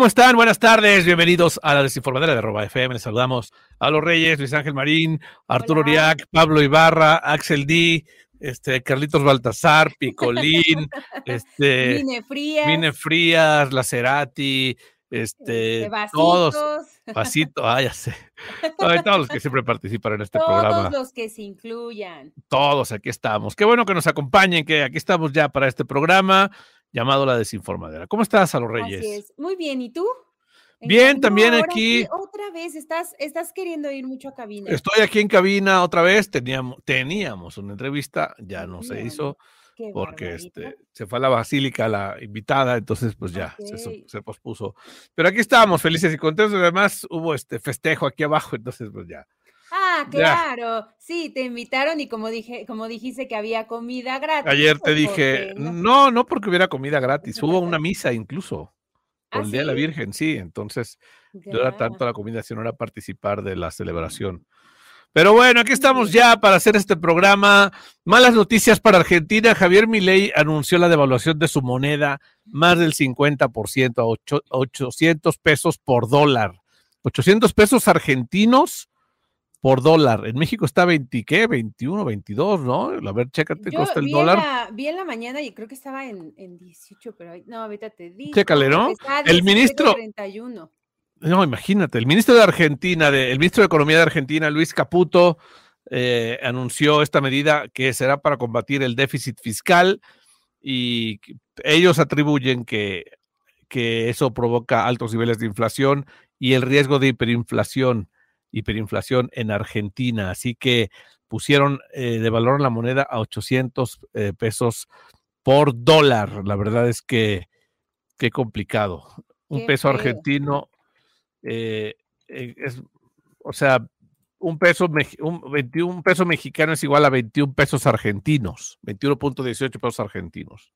¿Cómo están? Buenas tardes, bienvenidos a la desinformadera de arroba FM. Les saludamos a los Reyes, Luis Ángel Marín, Arturo Hola. Uriac, Pablo Ibarra, Axel D, este, Carlitos Baltasar, Picolín, este, frías. Mine Frías, Lacerati, este, este, todos, vasitos, Pasito, ah, ya sé. Ay, todos los que siempre participan en este todos programa. los que se incluyan. Todos aquí estamos. Qué bueno que nos acompañen, que aquí estamos ya para este programa llamado La Desinformadera. ¿Cómo estás, a los Reyes? Así es. Muy bien, ¿y tú? En Bien, también aquí. otra vez, estás, estás queriendo ir mucho a cabina. Estoy aquí en cabina otra vez. Teníamos, teníamos una entrevista, ya no se hizo Qué porque este, se fue a la basílica la invitada, entonces pues ya se, su- Ok. se pospuso. Pero aquí estamos felices y contentos. Además hubo este festejo aquí abajo, entonces pues ya. Ah, Ya. claro. Sí, te invitaron y como dije, como dijiste que había comida gratis. Ayer te dije, no. no, no porque hubiera comida gratis, hubo una misa incluso por ¿Ah, el Día de la? Virgen, sí, entonces no era tanto la comida, sino era participar de la celebración. Pero bueno, aquí estamos ya para hacer este programa. Malas noticias para Argentina. Javier Milei anunció la devaluación de su moneda más del 50% a ocho- 800 pesos por dólar. 800 pesos argentinos por dólar. En México está 20, ¿qué? 21, 22, ¿no? A ver, chécate, Yo cuesta el vi, dólar. En la, vi en la mañana y creo que estaba en, en 18, pero no, ahorita te digo. Chécale, ¿no? El ministro- 17.31. No, imagínate, el ministro de Argentina, de- el ministro de Economía de Argentina, Luis Caputo, eh, anunció esta medida que será para combatir el déficit fiscal y ellos atribuyen que, que eso provoca altos niveles de inflación y el riesgo de hiperinflación, hiperinflación en Argentina. Así que pusieron, eh, devaluaron la moneda a 800 eh, pesos por dólar. La verdad es que qué complicado. Un Qué peso argentino eh, eh, es, o sea, un peso, un 21 peso mexicano es igual a 21 pesos argentinos, 21.18 pesos argentinos.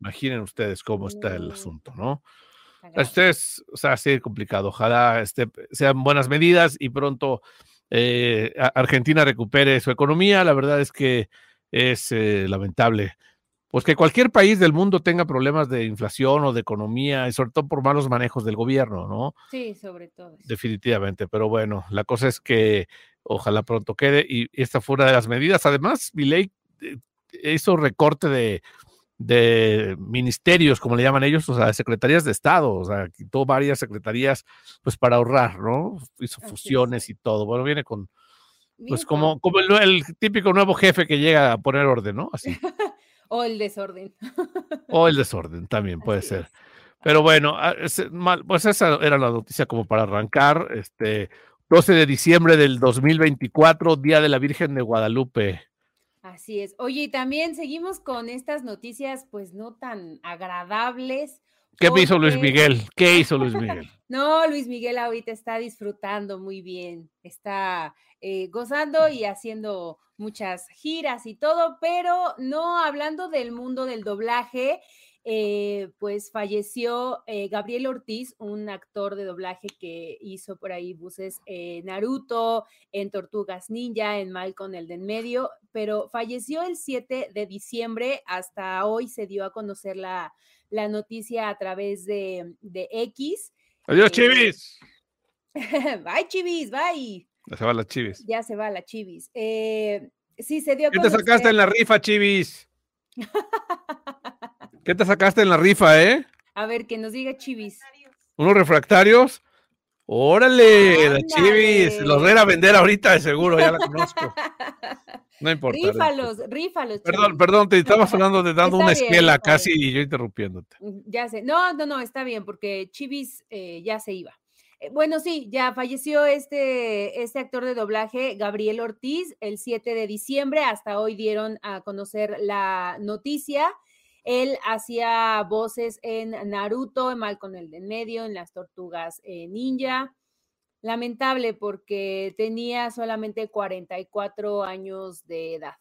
Imaginen ustedes cómo está el asunto, ¿no? Este es, o sea, sí, complicado. Ojalá este, sean buenas medidas y pronto eh, Argentina recupere su economía. La verdad es que es eh, lamentable. Pues que cualquier país del mundo tenga problemas de inflación o de economía, y sobre todo por malos manejos del gobierno, ¿no? Sí, sobre todo. Definitivamente, pero bueno, la cosa es que ojalá pronto quede y esta fue una de las medidas. Además, Milei eh, hizo recorte de, de ministerios, como le llaman ellos, o sea, secretarías de Estado, o sea, quitó varias secretarías pues para ahorrar, ¿no? Hizo fusiones y todo. Bueno, viene con, pues como, como el, el típico nuevo jefe que llega a poner orden, ¿no? Así. O el desorden. O el desorden también puede Así ser. es. Pero bueno, ah, mal- pues esa era la noticia como para arrancar. Este 12 de diciembre del 2024, Día de la Virgen de Guadalupe. Así es. Oye, y también seguimos con estas noticias, pues no tan agradables. ¿Qué me hizo Luis porque- Miguel? ¿Qué hizo Luis Miguel? No, Luis Miguel ahorita está disfrutando muy bien, está eh, gozando y haciendo muchas giras y todo, pero no hablando del mundo del doblaje, eh, pues falleció eh, Gabriel Ortiz, un actor de doblaje que hizo por ahí voces en Naruto, en Tortugas Ninja, en Malcolm el del medio, pero falleció el 7 de diciembre, hasta hoy se dio a conocer la, la noticia a través de, de X. Adiós, Eh, Chivis. bye, Chivis, bye. Ya se van las Chivis. Ya se va la Chivis. Eh, sí, se dio a ¿Qué te sacaste en la rifa, Chivis? ¿Qué te sacaste en la rifa, eh? A ver, que nos diga Chivis. ¿Unos refractarios? Órale, la Chivis. Los voy a vender ahorita, de seguro, ya la conozco. No importa. no rífalos, rífalos. Perdón, Chivis. perdón, te estabas hablando de dando Está una bien, esquela casi bien. y yo interrumpiéndote. Mm, Ya sé. No, no, no, está bien, porque Chivis eh, ya se iba. Eh, Bueno, sí, ya falleció este, este actor de doblaje, Gabriel Ortiz, el 7 de diciembre. Hasta hoy dieron a conocer la noticia. Él hacía voces en Naruto, en Malcolm el de en medio, en las tortugas eh, ninja. lamentable porque tenía solamente 44 años de edad.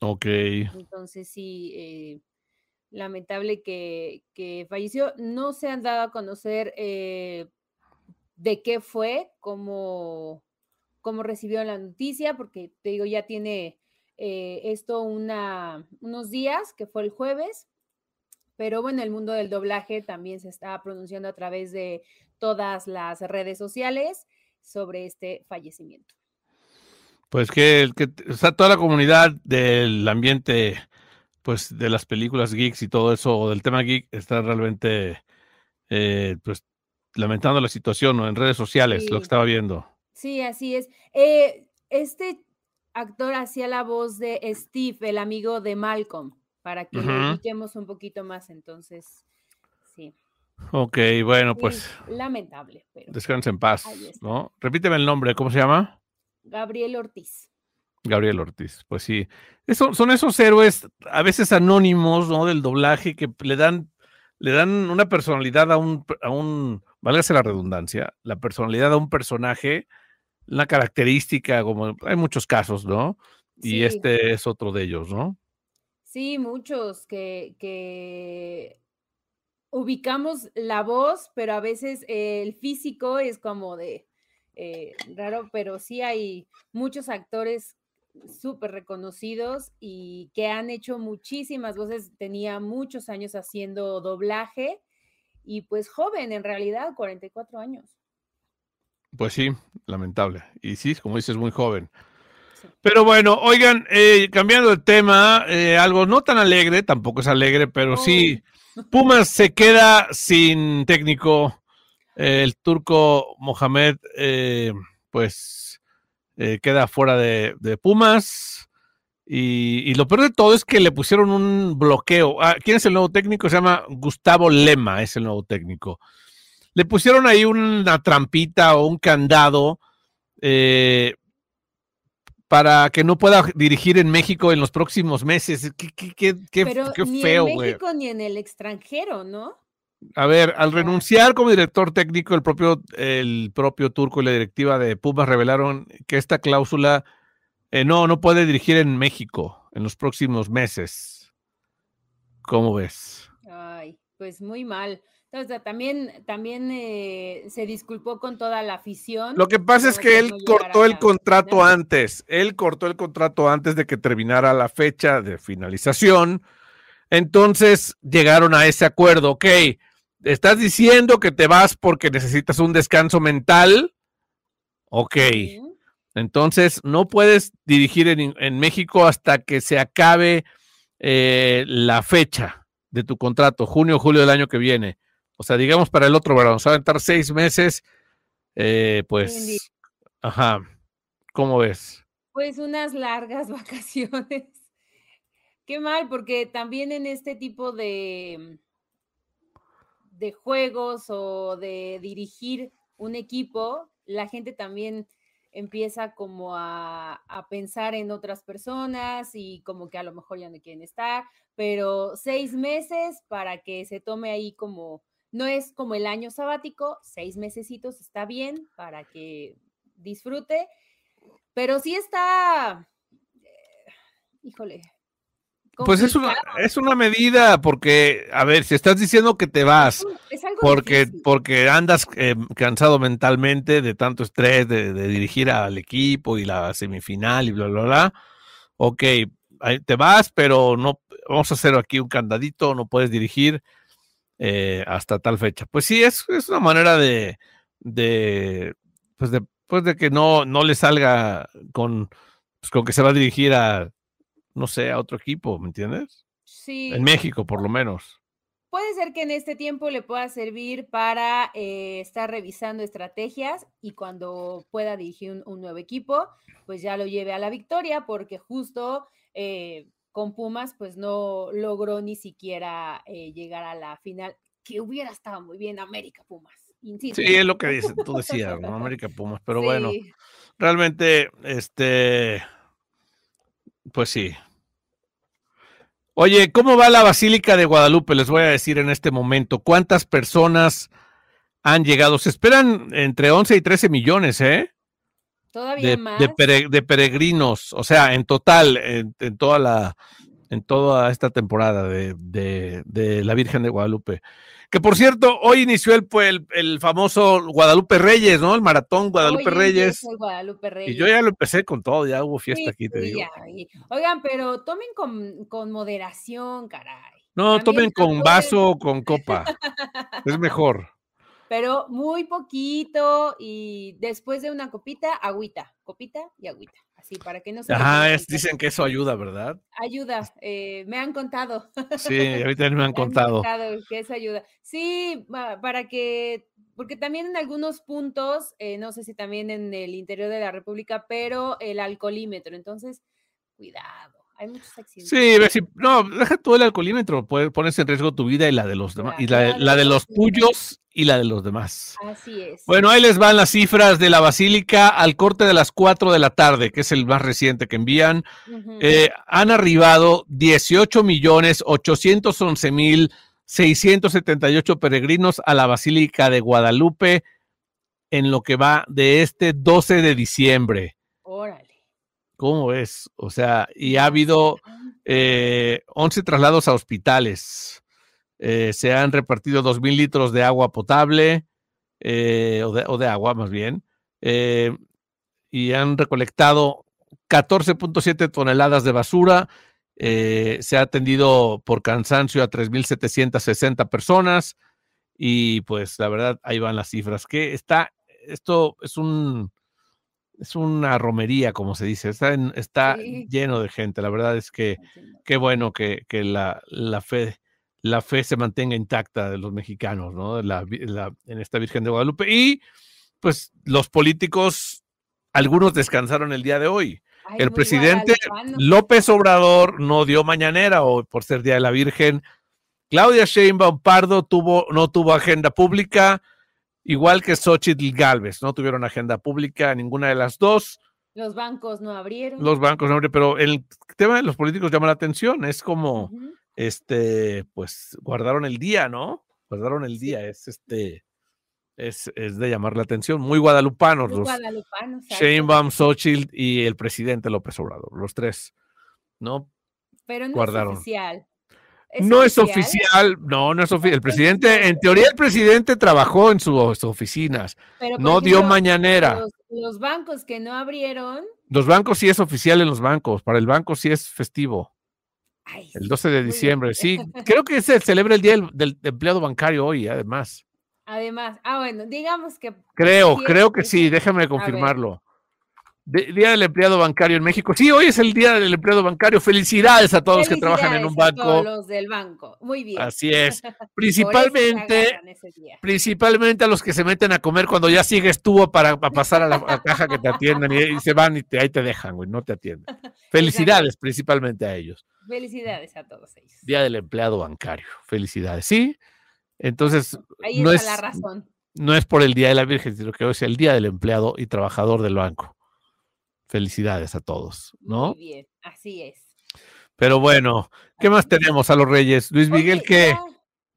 Ok. Entonces sí, eh, lamentable que, falleció. No se han dado a conocer eh, de qué fue, cómo, cómo recibió la noticia, porque te digo, ya tiene eh, esto una, unos días, que fue el jueves, pero bueno, el mundo del doblaje también se está pronunciando a través de todas las redes sociales sobre este fallecimiento. Pues que, que o sea, toda la comunidad del ambiente, pues de las películas geeks y todo eso, o del tema geek, está realmente, eh, pues, lamentando la situación en redes sociales, lo que estaba viendo. Sí, así es. Eh, este actor hacía la voz de Steve, el amigo de Malcolm, para que lo ubiquemos un poquito más, entonces, sí. Ok, bueno, pues. Lamentable, pero. Descansa en paz, ¿no? Repíteme el nombre, ¿cómo se llama? Gabriel Ortiz. Gabriel Ortiz, pues sí. Eso, son esos héroes, a veces anónimos, ¿no? Del doblaje, que le dan, le dan una personalidad a un, a un, válgase la redundancia, la personalidad a un personaje, una característica, como hay muchos casos, ¿no? Y este es otro de ellos, ¿no? Sí, muchos que, que ubicamos la voz, pero a veces el físico es como de eh, raro, pero sí hay muchos actores súper reconocidos y que han hecho muchísimas voces. Tenía muchos años haciendo doblaje y pues joven en realidad, 44 años. Pues sí, lamentable. Y sí, como dices, muy joven. Pero bueno, oigan, eh, cambiando de tema, eh, algo no tan alegre, tampoco es alegre, pero sí, Pumas se queda sin técnico. el turco Mohamed, eh, pues, queda fuera de, Pumas. Y, lo peor de todo es que le pusieron un bloqueo. Ah, ¿Quién es el nuevo técnico? Se llama Gustavo Lema, es el nuevo técnico. Le pusieron ahí una trampita o un candado para que no pueda dirigir en México en los próximos meses. Qué, qué, qué, qué, ni feo, en México ni en el extranjero, ¿no? A ver, al renunciar como director técnico, el propio, el propio turco y la directiva de Pumas revelaron que esta cláusula eh, no, no puede dirigir en México en los próximos meses. ¿Cómo ves? Ay, pues muy mal también, también eh, se disculpó con toda la afición. Lo que pasa es que él cortó el contrato antes. Él cortó el contrato antes de que terminara la fecha de finalización. Entonces llegaron a ese acuerdo. Ok, estás diciendo que te vas porque necesitas un descanso mental. Ok. Entonces no puedes dirigir en, México hasta que se acabe eh, la fecha de tu contrato, junio o julio del año que viene. O sea, digamos para el otro verano, se va a aventar seis meses, eh, pues, ajá, ¿cómo ves? Pues unas largas vacaciones. Qué mal, porque también en este tipo de, de juegos o de dirigir un equipo, la gente también empieza como a, a, pensar en otras personas y como que a lo mejor ya no quieren estar, pero seis meses para que se tome ahí como no es como el año sabático, seis mesecitos está bien para que disfrute, pero sí está, eh, híjole. Pues es una, es una medida, porque, a ver, si estás diciendo que te vas, porque, porque andas eh, cansado mentalmente de tanto estrés, de, de, dirigir al equipo y la semifinal y bla, bla, bla, ok, te vas, pero no, vamos a hacer aquí un candadito, no puedes dirigir, eh, hasta tal fecha. Pues sí, es, es una manera de, de, pues de, pues de que no, no le salga con, pues con que se va a dirigir a, no sé, a otro equipo, ¿me entiendes? Sí. En México, por lo menos. Puede ser que en este tiempo le pueda servir para eh, estar revisando estrategias y cuando pueda dirigir un, nuevo equipo, pues ya lo lleve a la victoria, porque justo eh, con Pumas, pues no logró ni siquiera eh, llegar a la final, que hubiera estado muy bien América Pumas. Sí, es lo que dice, tú decías, ¿no? América Pumas, pero bueno, realmente, este, pues sí. Oye, ¿cómo va la Basílica de Guadalupe? Les voy a decir en este momento, ¿cuántas personas han llegado. Se esperan entre 11 y 13 millones, ¿eh? Todavía de, más. de pere- de peregrinos, o sea, en total, en, en toda la, en toda esta temporada de, de- de la Virgen de Guadalupe. Que por cierto, hoy inició el, pues, el, el famoso Guadalupe Reyes, ¿no? El maratón Guadalupe Reyes. Guadalupe Reyes. Y yo ya lo empecé con todo, ya hubo fiesta Sí, aquí, te digo. ya, Oigan, pero tomen con, con moderación, caray. No, También tomen con vaso o con copa. Es mejor. Pero muy poquito y después de una copita, agüita, copita y agüita. Así, para que no se... es- el dicen que eso ayuda, ¿verdad? Ayuda, eh, me han contado. Sí, ahorita me han Me han contado. contado que eso ayuda. Sí, pa- para que, porque también en algunos puntos, eh, no sé si también en el interior de la República, pero el alcoholímetro, entonces, cuidado, hay muchos accidentes. Sí, no, deja todo el alcoholímetro, ponerse en riesgo tu vida y la de los demás, y la, de- Claro, la de los tuyos y la de los demás. Así es. Bueno, ahí les van las cifras de la Basílica al corte de las 4 de la tarde, que es el más reciente que envían. Eh, han arribado 18 millones 811 mil 678 peregrinos a la Basílica de Guadalupe en lo que va de este 12 de diciembre. Órale. ¿Cómo es? O sea, y ha habido eh, 11 traslados a hospitales. Eh, se han repartido 2.000 litros de agua potable, eh, o, de, o de agua más bien, eh, y han recolectado 14.7 toneladas de basura. se ha atendido por cansancio a 3.760 personas y pues la verdad ahí van las cifras. Que está, esto es un, es una romería, como se dice, está, en- está Sí. lleno de gente. La verdad es que qué bueno que, que la, la fe la fe se mantenga intacta de los mexicanos, ¿no? La la- en esta Virgen de Guadalupe. Y pues los políticos, algunos descansaron el día de hoy. Ay, El presidente. López Obrador no dio mañanera hoy por ser Día de la Virgen. Claudia Sheinbaum Pardo tuvo, no tuvo agenda pública, igual que Xochitl Galvez, no tuvieron agenda pública, ninguna de las dos. Los bancos no abrieron. Los bancos, hombre, pero el tema de los políticos llama la atención, es como, este, pues guardaron el día, ¿no? Guardaron el día, es este, es, es de llamar la atención, muy guadalupanos Muy los guadalupanos. Sheinbaum, Xochitl y el presidente López Obrador, los tres, ¿no? Pero no guardaron. es oficial. No es oficial, no, no es oficial. El presidente, en teoría, el presidente trabajó en sus oficinas, pero, no dio mañanera. Los, los bancos que no abrieron. Los bancos sí es oficial en los bancos, para el banco sí es festivo, ay, el sí, 12 de diciembre. Sí, creo que se celebra el Día del, del empleado bancario hoy, además. Además, ah, bueno, digamos que. Creo, creo que sí, déjame confirmarlo. De- Día del empleado bancario en México. Sí, hoy es el Día del empleado bancario. Felicidades a todos los que trabajan en un Felicidades a todos banco. los del banco. Muy bien. Así es. Principalmente principalmente a los que se meten a comer cuando ya sigues tú para, para pasar a la a caja que te atiendan y, y se van y te- ahí te dejan, güey, no te atienden. Felicidades principalmente a ellos. Felicidades a todos ellos. Día del empleado bancario. Felicidades. Sí. Entonces, Ahí no está es, la razón. no es por el Día de la Virgen, sino que hoy es el Día del empleado y trabajador del banco. Felicidades a todos, ¿no? Muy bien, así es. Pero bueno, ¿qué más tenemos a los Reyes? Luis Miguel, que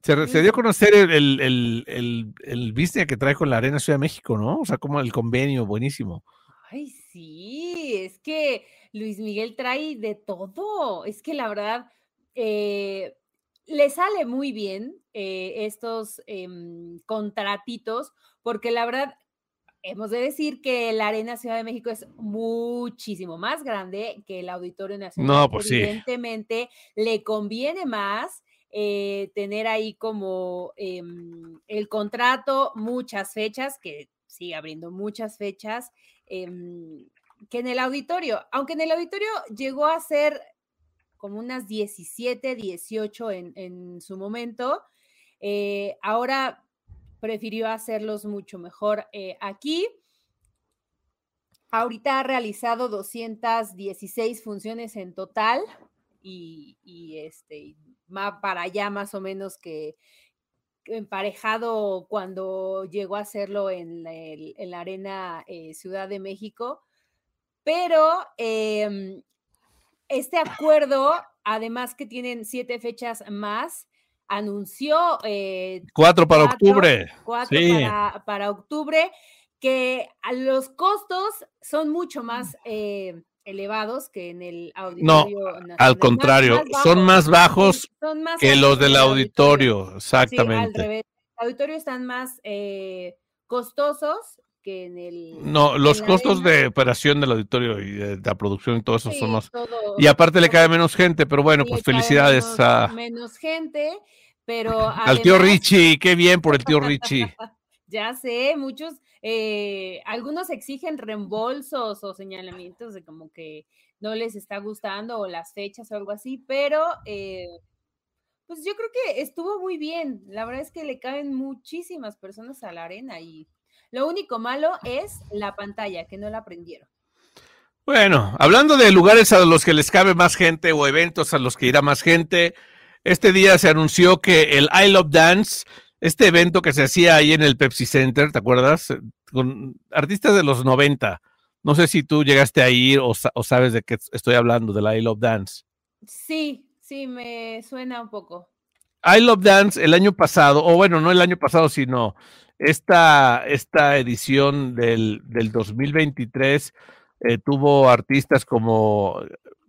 se, se dio a conocer el, el, el, el, el business que trae con la Arena Ciudad de México, ¿no? O sea, como el convenio, buenísimo. Ay, sí, es que Luis Miguel trae de todo. Es que la verdad, eh, le sale muy bien eh, estos em, contratitos, porque la verdad, hemos de decir que la Arena Ciudad de México es muchísimo más grande que el Auditorio Nacional. No, pues sí. Evidentemente, le conviene más. eh, tener ahí como em, el contrato, muchas fechas, que sigue abriendo muchas fechas, em, que en el auditorio, aunque en el auditorio llegó a ser como unas 17, 18 en, en su momento, eh, ahora prefirió hacerlos mucho mejor eh, aquí. Ahorita ha realizado 216 funciones en total y, este, va para allá más o menos que emparejado cuando llegó a hacerlo en la, el- en la Arena eh, Ciudad de México. Pero em, este acuerdo, además que tienen siete fechas más, anunció... 4 eh, para octubre. 4 para, para, octubre, que los costos son mucho más... Eh, elevados que en el auditorio. No, al contrario, son más bajos que los del auditorio, exactamente. El auditorio están más eh, costosos que en el... No, los costos de operación del auditorio y de, la producción y todo eso son más... y aparte le cae menos gente, pero bueno, pues felicidades a... Menos gente, pero... Al tío Richie, qué bien por el tío Richie. ya sé, muchos eh, algunos exigen reembolsos o señalamientos de como que no les está gustando o las fechas o algo así, pero eh, pues yo creo que estuvo muy bien. La verdad es que le caben muchísimas personas a la arena y lo único malo es la pantalla, que no la prendieron. Bueno, hablando de lugares a los que les cabe más gente o eventos a los que irá más gente, este día se anunció que el I Love Dance este evento que se hacía ahí en el Pepsi Center, ¿te acuerdas? Con artistas de los 90. No sé si tú llegaste a ir o, sabes de qué estoy hablando, de la I Love Dance. Sí, sí, me suena un poco. I Love Dance el año pasado, o bueno, no el año pasado, sino esta, esta edición del, del 2023 eh, tuvo artistas como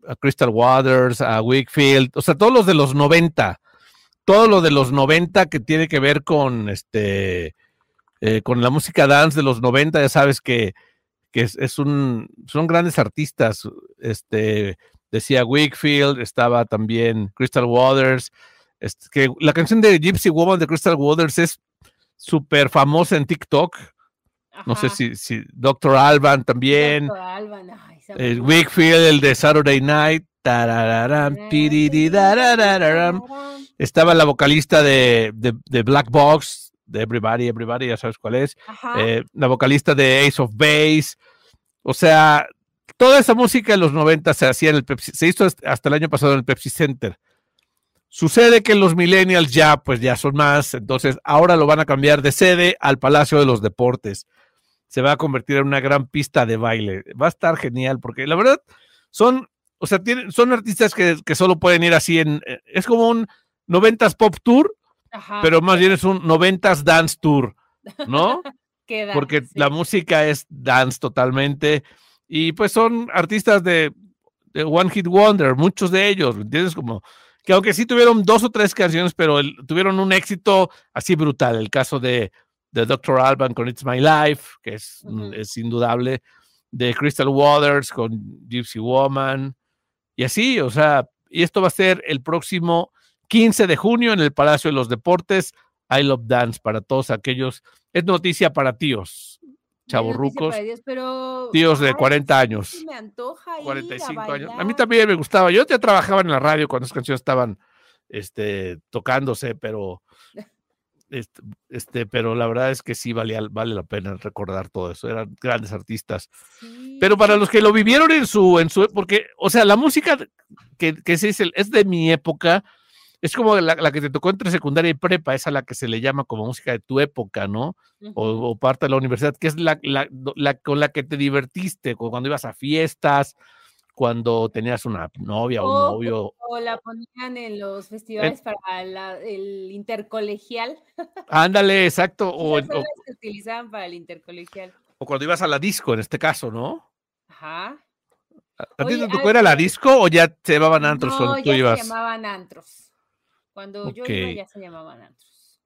a Crystal Waters, a Wickfield, o sea, todos los de los 90 todo lo de los 90 que tiene que ver con este eh, con la música dance de los 90, ya sabes que, es, un son grandes artistas. Este decía Wickfield, estaba también Crystal Waters, este, que la canción de Gypsy Woman de Crystal Waters es súper famosa en TikTok. No sé si, si Dr. Alban también. Dr. Alban, eh, Wickfield, el de Saturday Night. Estaba la vocalista de, Black Box, de Everybody, Everybody, ya sabes cuál es. Eh, la vocalista de Ace of Base. O sea, toda esa música en los 90 se hacía en el Pepsi, se hizo hasta el año pasado en el Pepsi Center. Sucede que los millennials ya, pues ya son más, entonces ahora lo van a cambiar de sede al Palacio de los Deportes. Se va a convertir en una gran pista de baile. Va a estar genial porque la verdad son o sea, tienen, son artistas que, solo pueden ir así en. Eh, es como un 90s pop tour, pero más bien es un 90s dance tour, ¿no? Porque la música es dance totalmente. Y pues son artistas de, One Hit Wonder, muchos de ellos, ¿me entiendes? Como que aunque sí tuvieron dos o tres canciones, pero tuvieron un éxito así brutal. El caso de, de Dr. Alban con It's My Life, que es, es indudable, de Crystal Waters con Gypsy Woman, y así, o sea, y esto va a ser el próximo 15 de junio en el Palacio de los Deportes. I Love Dance para todos aquellos. Es noticia para tíos, chavorrucos, tíos de 40 años. Me antoja 45 años. A mí también me gustaba. Yo ya trabajaba en la radio cuando las canciones estaban este, tocándose, pero este, este, pero la verdad es que sí valía, vale la pena recordar todo eso. Eran grandes artistas. Pero para los que lo vivieron en su, en su, porque, o sea, la música que, que se dice es de mi época, es como la, que te tocó entre secundaria y prepa, es a la que se le llama como música de tu época, ¿no? o, parte de la universidad, que es la, la, con la que te divertiste, cuando ibas a fiestas, cuando tenías una novia o, un novio. O la ponían en los festivales para el intercolegial. Ándale, exacto. O, o que utilizaban para el intercolegial. O cuando ibas a la disco, en este caso, ¿no? Ajá. ¿A ti te tocó era la disco o ya se llamaban antros no, cuando tú ya Se llamaban antros. Cuando yo iba ya se llamaban antros.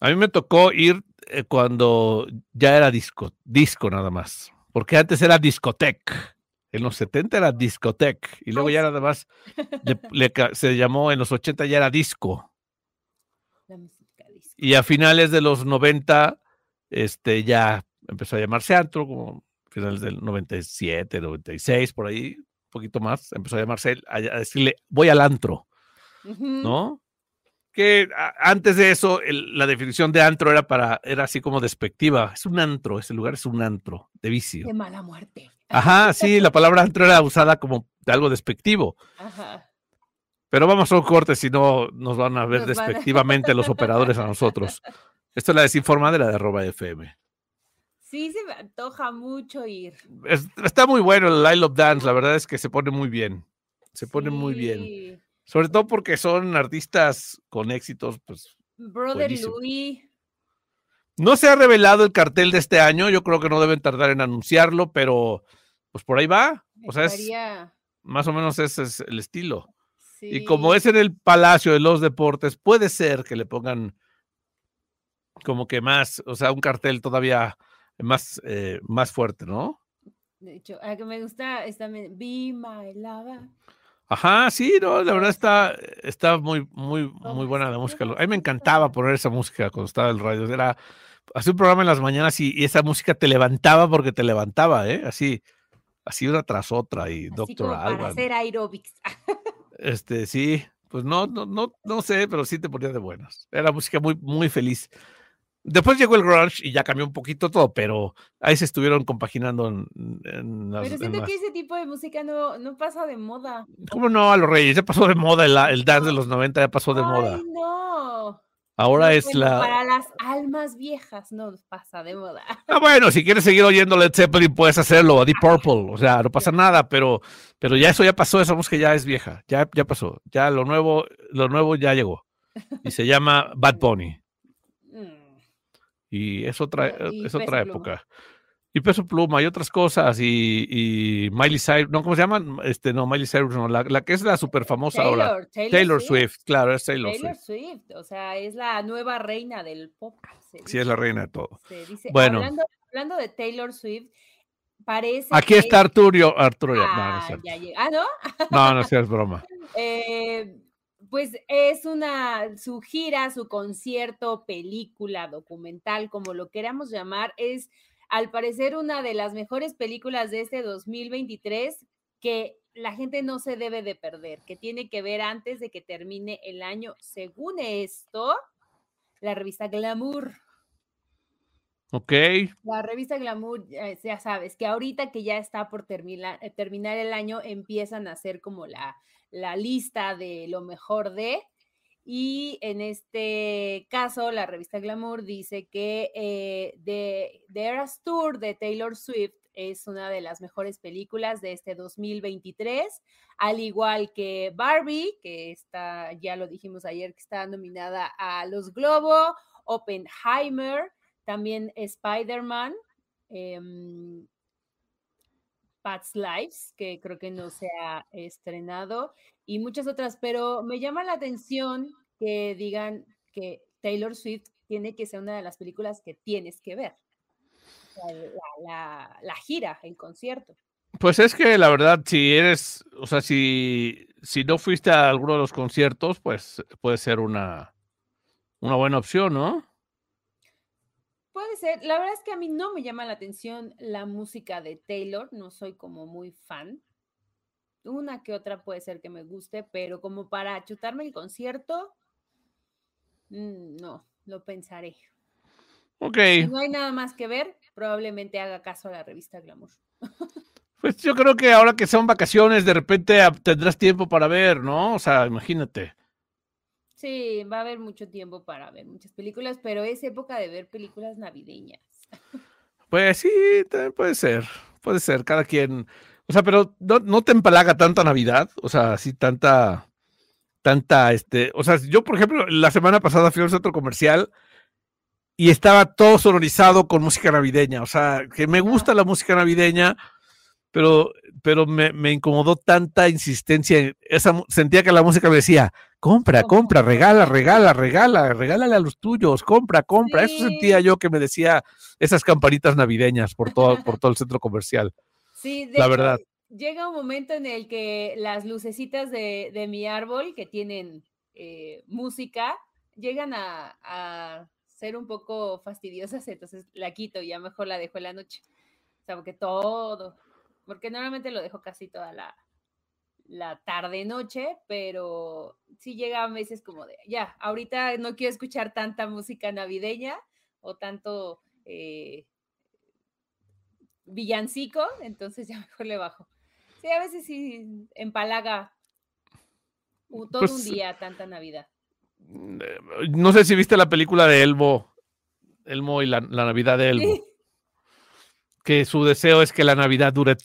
A mí me tocó ir eh, cuando ya era disco, disco nada más. Porque antes era discoteca. En los 70 era discoteca y luego ya nada más se llamó, en los 80 ya era disco. Y a finales de los 90 este, ya empezó a llamarse antro, como finales del 97, 96, por ahí, un poquito más, empezó a llamarse, a, decirle, voy al antro, ¿no? Que antes de eso, la definición de antro era para, era así como despectiva. Es un antro, ese lugar es un antro de vicio. De mala muerte. Ajá, sí, la palabra antro era usada como de algo despectivo. Ajá. Pero vamos a un corte, si no nos van a ver despectivamente los operadores a nosotros. Esto es la desinformadera de arroba FM. Sí, se me antoja mucho ir. está muy bueno el I Love Dance, la verdad es que se pone muy bien. Se pone muy bien. Sobre todo porque son artistas con éxitos, pues. Brother buenísimo. Louis. No se ha revelado el cartel de este año, yo creo que no deben tardar en anunciarlo, pero pues por ahí va. O sea, es, más o menos ese es el estilo. Y como es en el Palacio de los Deportes, puede ser que le pongan como que más, o sea, un cartel todavía más, eh, más fuerte, ¿no? De hecho, a que me gusta es también Be My Lover. Ajá, sí, no, la verdad está, está muy, muy, muy buena la si música. A mí me encantaba poner esa música cuando estaba en el radio. Era, hacía un programa en las mañanas y, y esa música te levantaba porque te levantaba, ¿eh? Así, así una tras otra y Doctor como para Alban. hacer aerobics. Este, sí, pues no, no, no, no sé, pero sí te ponía de buenas. Era música muy, muy feliz. Después llegó el grunge y ya cambió un poquito todo, pero ahí se estuvieron compaginando en, en las, Pero en siento las- que ese tipo de música no, no pasa de moda. ¿Cómo no, a los Reyes? Ya pasó de moda el, el dance de los 90, ya pasó de moda. Ay, no. Ahora No, es la... Para las almas viejas no pasa de moda. Ah, bueno, si quieres seguir oyendo Led Zeppelin, puedes hacerlo, a Deep Purple, o sea, no pasa nada, pero, pero ya eso ya pasó, esa música ya es vieja, ya, ya pasó, ya lo nuevo, lo nuevo ya llegó. Y se llama Bad Bunny. Mm. Y es otra, Y es otra época. Y Peso Pluma y otras cosas, y, y Miley Cyrus, no, ¿cómo se llaman? Este, no, Miley Cyrus, no, la, la que es la súper famosa ahora. Taylor, Taylor, Taylor Swift, claro, es Taylor, Taylor Swift. Swift, o sea, es la nueva reina del pop. Sí, dice. es la reina de todo. Se dice. Bueno. Hablando, hablando de Taylor Swift, parece. Aquí que- está Arturio, Arturo, no, no es Ah, ya. Ah, ¿no? No, no es broma. Eh, pues es una, su gira, su concierto, película, documental, como lo queramos llamar, es al parecer una de las mejores películas de este 2023 que la gente no se debe de perder, que tiene que ver antes de que termine el año. Según esto, la revista Glamour. Ok, La revista Glamour, eh, ya sabes, que ahorita que ya está por terminar, eh, terminar el año, empiezan a hacer como la, la lista de lo mejor de. Y en este caso, la revista Glamour dice que eh, The, The Eras Tour de Taylor Swift es una de las mejores películas de este 2023, al igual que Barbie, que está, ya lo dijimos ayer, que está nominada a los Globo, Oppenheimer, también Spider-Man, em, Pat's Lives, que creo que no se ha estrenado, y muchas otras, pero me llama la atención que digan que Taylor Swift tiene que ser una de las películas que tienes que ver. La, la- la gira, el concierto. Pues es que la verdad, si eres, o sea, si, si no fuiste a alguno de los conciertos, pues puede ser una, una buena opción, ¿no? Puede ser, la verdad es que a mí no me llama la atención la música de Taylor, no soy como muy fan. Una que otra puede ser que me guste, pero como para chutarme el concierto, no, lo pensaré. Ok, Si no hay nada más que ver, probablemente haga caso a la revista Glamour. pues yo creo que ahora que son vacaciones, de repente tendrás tiempo para ver, ¿no? O sea, imagínate. Sí, va a haber mucho tiempo para ver muchas películas, pero es época de ver películas navideñas. Pues sí, también puede ser, puede ser, cada quien, o sea, pero no, no te empalaga tanta Navidad, o sea, así tanta, tanta, este, o sea, yo, por ejemplo, la semana pasada fui a un centro comercial y estaba todo sonorizado con música navideña, o sea, que me gusta la música navideña, pero, pero me, me incomodó tanta insistencia, en esa, sentía que la música me decía, compra, Compra, regala, regala, regala, regálale a los tuyos, compra, compra, eso sentía yo que me decía esas campanitas navideñas por todo, por todo el centro comercial. Sí, de La hecho, verdad. Llega un momento en el que las lucecitas de, mi árbol, que tienen eh, música, llegan a, ser un poco fastidiosas, entonces la quito y ya mejor la dejo en la noche. O sea, porque todo, porque normalmente lo dejo casi toda la, tarde-noche, pero sí llega a veces como de, ya, ahorita no quiero escuchar tanta música navideña o tanto eh, villancico, entonces ya mejor le bajo. Sí, a veces sí empalaga todo un Pues, día tanta Navidad. Eh, No sé si viste la película de Elmo, Elmo y la, la Navidad de Elmo, Sí, que su deseo es que la Navidad dure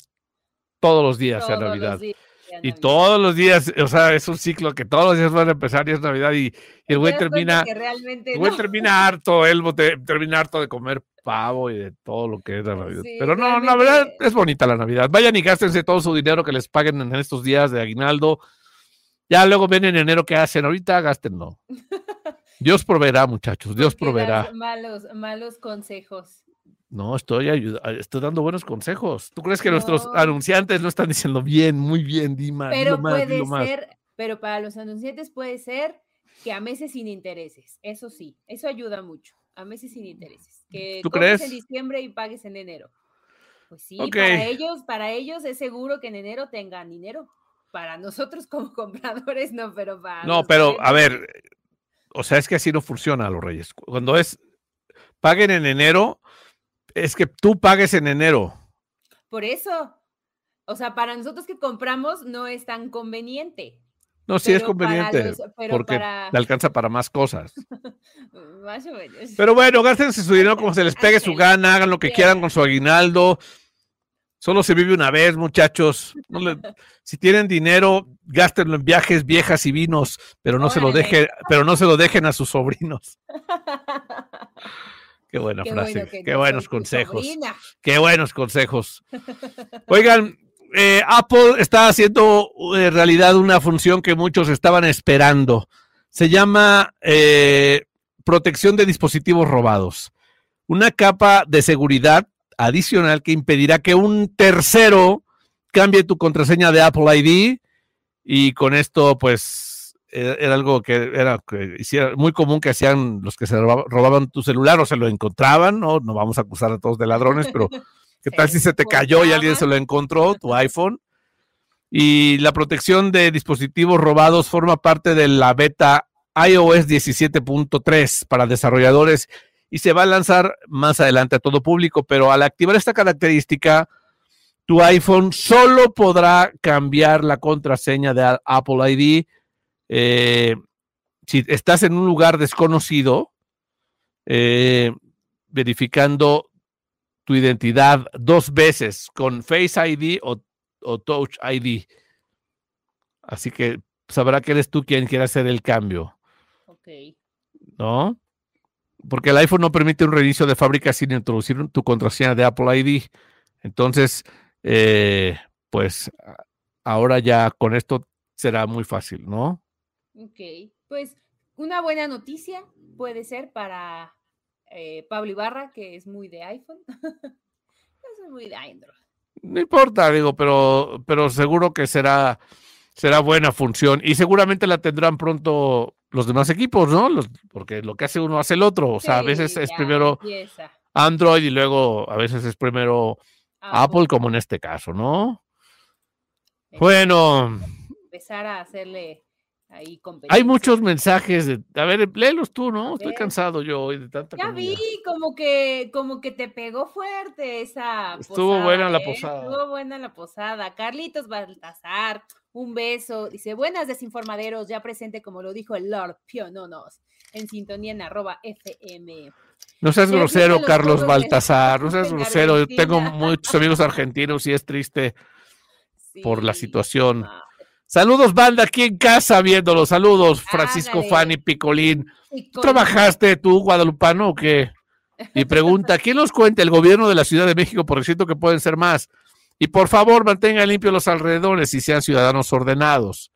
todos los días, todos los Navidad. días, y todos los días, o sea, es un ciclo que todos los días van a empezar y es Navidad y, el güey termina, el güey termina harto, él termina harto de comer pavo y de todo lo que es la Navidad. Pero no, la verdad es bonita la Navidad. Vayan y gástense todo su dinero que les paguen en estos días de aguinaldo. Ya luego ven en enero qué hacen. Ahorita gástenlo. Dios proveerá, muchachos. Dios proveerá. Malos, malos consejos. No, estoy estoy dando buenos consejos. ¿Tú crees que nuestros anunciantes no están diciendo bien, muy bien, Dima? Pero puede ser, pero para los anunciantes puede ser que a meses sin intereses. Eso sí, eso ayuda mucho. A meses sin intereses. Que ¿Tú crees? en diciembre y pagues en enero. Pues sí, para ellos, para ellos es seguro que en enero tengan dinero. Para nosotros como compradores no, pero para No, pero a ver, o sea, es que así no funciona los Reyes. Cuando es paguen en enero, es que tú pagues en enero. Por eso. O sea, para nosotros que compramos no es tan conveniente. No, sí es conveniente, porque le alcanza para más cosas. más o menos. Pero bueno, gástense su dinero como se les pegue su gana, hagan lo que quieran con su aguinaldo. Solo se vive una vez, muchachos. si tienen dinero, gástenlo en viajes, viejas y vinos, pero no se lo dejen, pero no se lo dejen a sus sobrinos. Qué buena frase. Qué buenos consejos. Qué buenos consejos. Oigan, eh, Apple está haciendo en eh, realidad una función que muchos estaban esperando. Se llama eh, protección de dispositivos robados. Una capa de seguridad adicional que impedirá que un tercero cambie tu contraseña de Apple ID y con esto pues era, algo que era muy común que hacían los que se robaban, tu celular o se lo encontraban, ¿no? No vamos a acusar a todos de ladrones, pero ¿qué tal si se te cayó y alguien se lo encontró, tu iPhone? Y la protección de dispositivos robados forma parte de la beta iOS 17.3 para desarrolladores y se va a lanzar más adelante a todo público, pero al activar esta característica, tu iPhone solo podrá cambiar la contraseña de Apple ID eh, si estás en un lugar desconocido, eh, verificando tu identidad dos veces con Face ID o, Touch ID. Así que sabrá que eres tú quien quiere hacer el cambio. Ok. ¿No? Porque el iPhone no permite un reinicio de fábrica sin introducir tu contraseña de Apple ID. Entonces, eh, pues ahora ya con esto será muy fácil, ¿no? Ok, pues una buena noticia puede ser para eh, Pablo Ibarra, que es muy de iPhone. Yo soy muy de Android. No importa, digo, pero, pero seguro que será, será buena función y seguramente la tendrán pronto los demás equipos, ¿no? porque lo que hace uno hace el otro. O sea, a veces es primero Android y luego a veces es primero Apple, como en este caso, ¿no? Bueno. Empezar a hacerle hay muchos mensajes de, a ver, léelos tú, ¿no? Estoy cansado yo hoy de tanta Ya vi, como que, como que te pegó fuerte esa Estuvo buena la ¿eh? posada. Estuvo buena la posada. Carlitos Baltasar, un beso. Dice, buenas desinformaderos, ya presente como lo dijo el Lord Piononos, en sintonía en arroba FM. No seas grosero, Carlos Baltasar, no seas grosero. Yo tengo muchos amigos argentinos y es triste por la situación. Saludos, banda, aquí en casa viéndolo. Saludos, Francisco Fanny Picolín. ¿Trabajaste tú, guadalupano, o qué? Y pregunta, ¿quién nos cuenta el gobierno de la Ciudad de México? Porque siento que pueden ser más. Y por favor, mantengan limpios los alrededores y sean ciudadanos ordenados.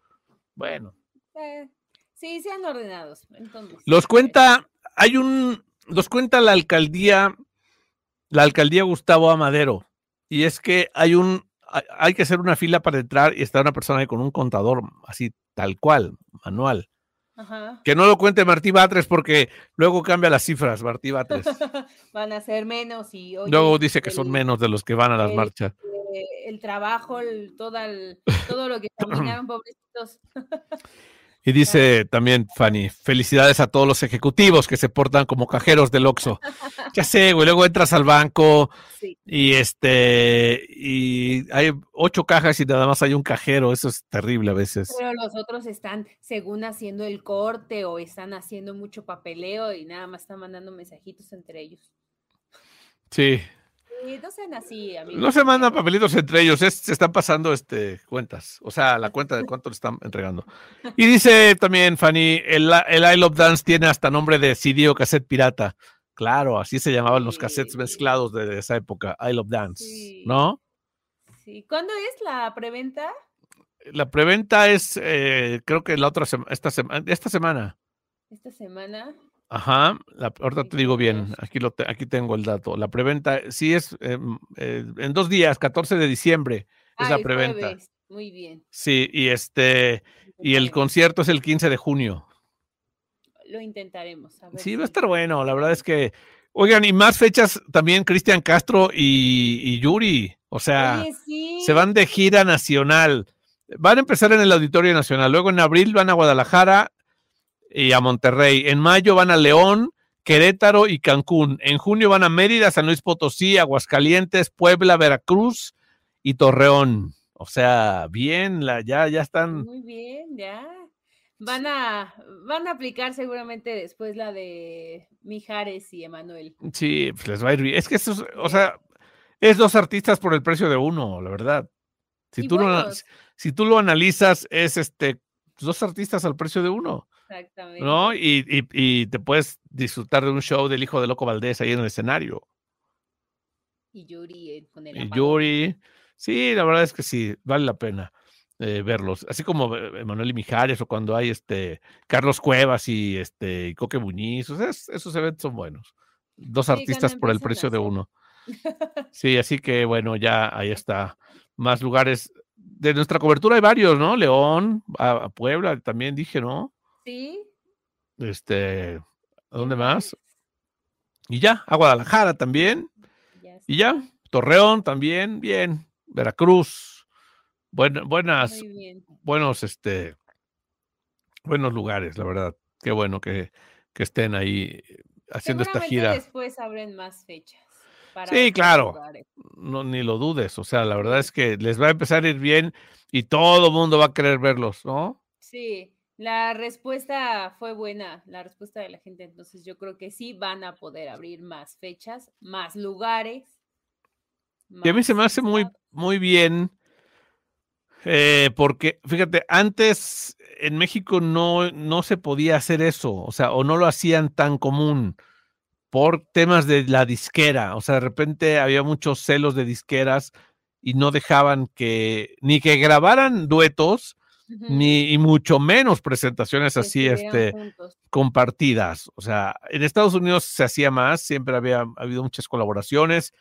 Bueno. Eh, sí, sean ordenados. los cuenta, hay un, los cuenta la alcaldía, la alcaldía Gustavo Amadero. Y es que hay un hay que hacer una fila para entrar y está una persona ahí con un contador así, tal cual, manual. Que no lo cuente Martí Batres porque luego cambia las cifras, Martí Batres. van a ser menos y... luego dice que son menos de los que van a las marchas. El, trabajo, todo, todo lo que caminaron, pobrecitos. Y dice también Fanny, felicidades a todos los ejecutivos que se portan como cajeros del Oxxo. Ya sé, güey, luego entras al banco y este y hay ocho cajas y nada más hay un cajero, eso es terrible a veces. Pero los otros están según haciendo el corte o están haciendo mucho papeleo y nada más están mandando mensajitos entre ellos. Sí. No sean así, amigos. No se mandan papelitos entre ellos, es- se están pasando este, cuentas, o sea, la cuenta de cuánto le están entregando. Y dice también Fanny, el, el I Love Dance tiene hasta nombre de CD o cassette pirata. Claro, así se llamaban los cassettes mezclados de esa época, I Love Dance, Sí. ¿no? Sí. ¿Cuándo es la preventa? La preventa es, eh, creo que la otra semana, esta, sema- esta semana. Esta semana. Ajá, la, ahorita te digo bien, aquí, lo te- aquí tengo el dato. La preventa sí es em, eh, en dos días, 14 de diciembre es la preventa. Muy bien. Sí, y este, y el concierto es el 15 de junio. Lo intentaremos. a ver Sí, va a si- estar bueno, la verdad es que, oigan, y más fechas también Cristian Castro y, y Yuri, o sea, Oye, sí. se van de gira nacional. Van a empezar en el Auditorio Nacional, luego en abril van a Guadalajara y a Monterrey, en mayo van a León, Querétaro y Cancún, en junio van a Mérida, San Luis Potosí, Aguascalientes, Puebla, Veracruz y Torreón. O sea, bien, la, ya, ya están. Muy bien, ya. Van a, van a aplicar seguramente después la de Mijares y Emanuel. Sí, pues les va a ir bien. Es que eso, es- o sea, es dos artistas por el precio de uno, la verdad. Si Y tú, lo, si tú lo analizas, es este dos artistas al precio de uno, exactamente. ¿no? Y, y- y te puedes disfrutar de un show del hijo de Loco Valdés ahí en el escenario. Y Yuri eh, con el Y. Yuri, sí, la verdad es que sí, vale la pena eh, verlos. Así como eh, Emanuel y Mijares o cuando hay este Carlos Cuevas y este y Coque Muñiz, o sea, es- esos eventos son buenos. Dos Sí, artistas por el precio de uno. Sí, así que bueno, ya ahí está. Más lugares. De nuestra cobertura hay varios, ¿no? León, a, a Puebla, también dije, ¿no? Sí. Este, ¿a dónde ¿quién más? Y ya, a Guadalajara también. Y ya. Torreón también, bien. Veracruz, buen- buenas, buenos, este, buenos lugares, la verdad. Qué bueno que, que estén ahí eh, haciendo esta gira. después abren más fechas. para Sí, claro. lugares. No, ni lo dudes. O sea, la verdad es que les va a empezar a ir bien y todo el mundo va a querer verlos, ¿no? Sí, la respuesta fue buena, la respuesta de la gente. Entonces yo creo que sí van a poder abrir más fechas, más lugares. Y a mí se me más hace muy, muy bien, eh, porque fíjate, antes en México no, no se podía hacer eso, o sea, o no lo hacían tan común por temas de la disquera, o sea, de repente había muchos celos de disqueras y no dejaban que ni que grabaran duetos, Ni y mucho menos presentaciones que así, este, juntos. compartidas. O sea, en Estados Unidos se hacía más, siempre había habido muchas colaboraciones.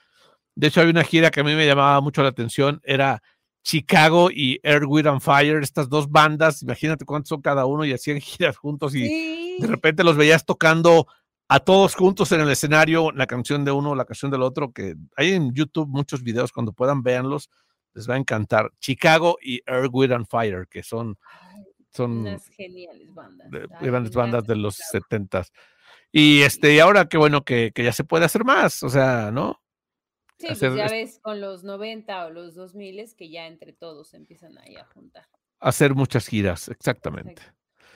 De hecho, hay una gira que a mí me llamaba mucho la atención, era Chicago y Air, Wind and Fire, estas dos bandas, imagínate cuántos son cada uno y hacían giras juntos y Sí, de repente los veías tocando a todos juntos en el escenario, la canción de uno, la canción del otro, que hay en YouTube muchos videos, cuando puedan véanlos, les va a encantar. Chicago y Air, Wind and Fire, que son, son unas geniales bandas. de- grandes bandas de los setentas. Y este, y ahora qué bueno que, que ya se puede hacer más, o sea, ¿no? Sí, pues ya es- ves con los 90 o los 2000 que ya entre todos empiezan ahí a juntar. Hacer muchas giras, exactamente.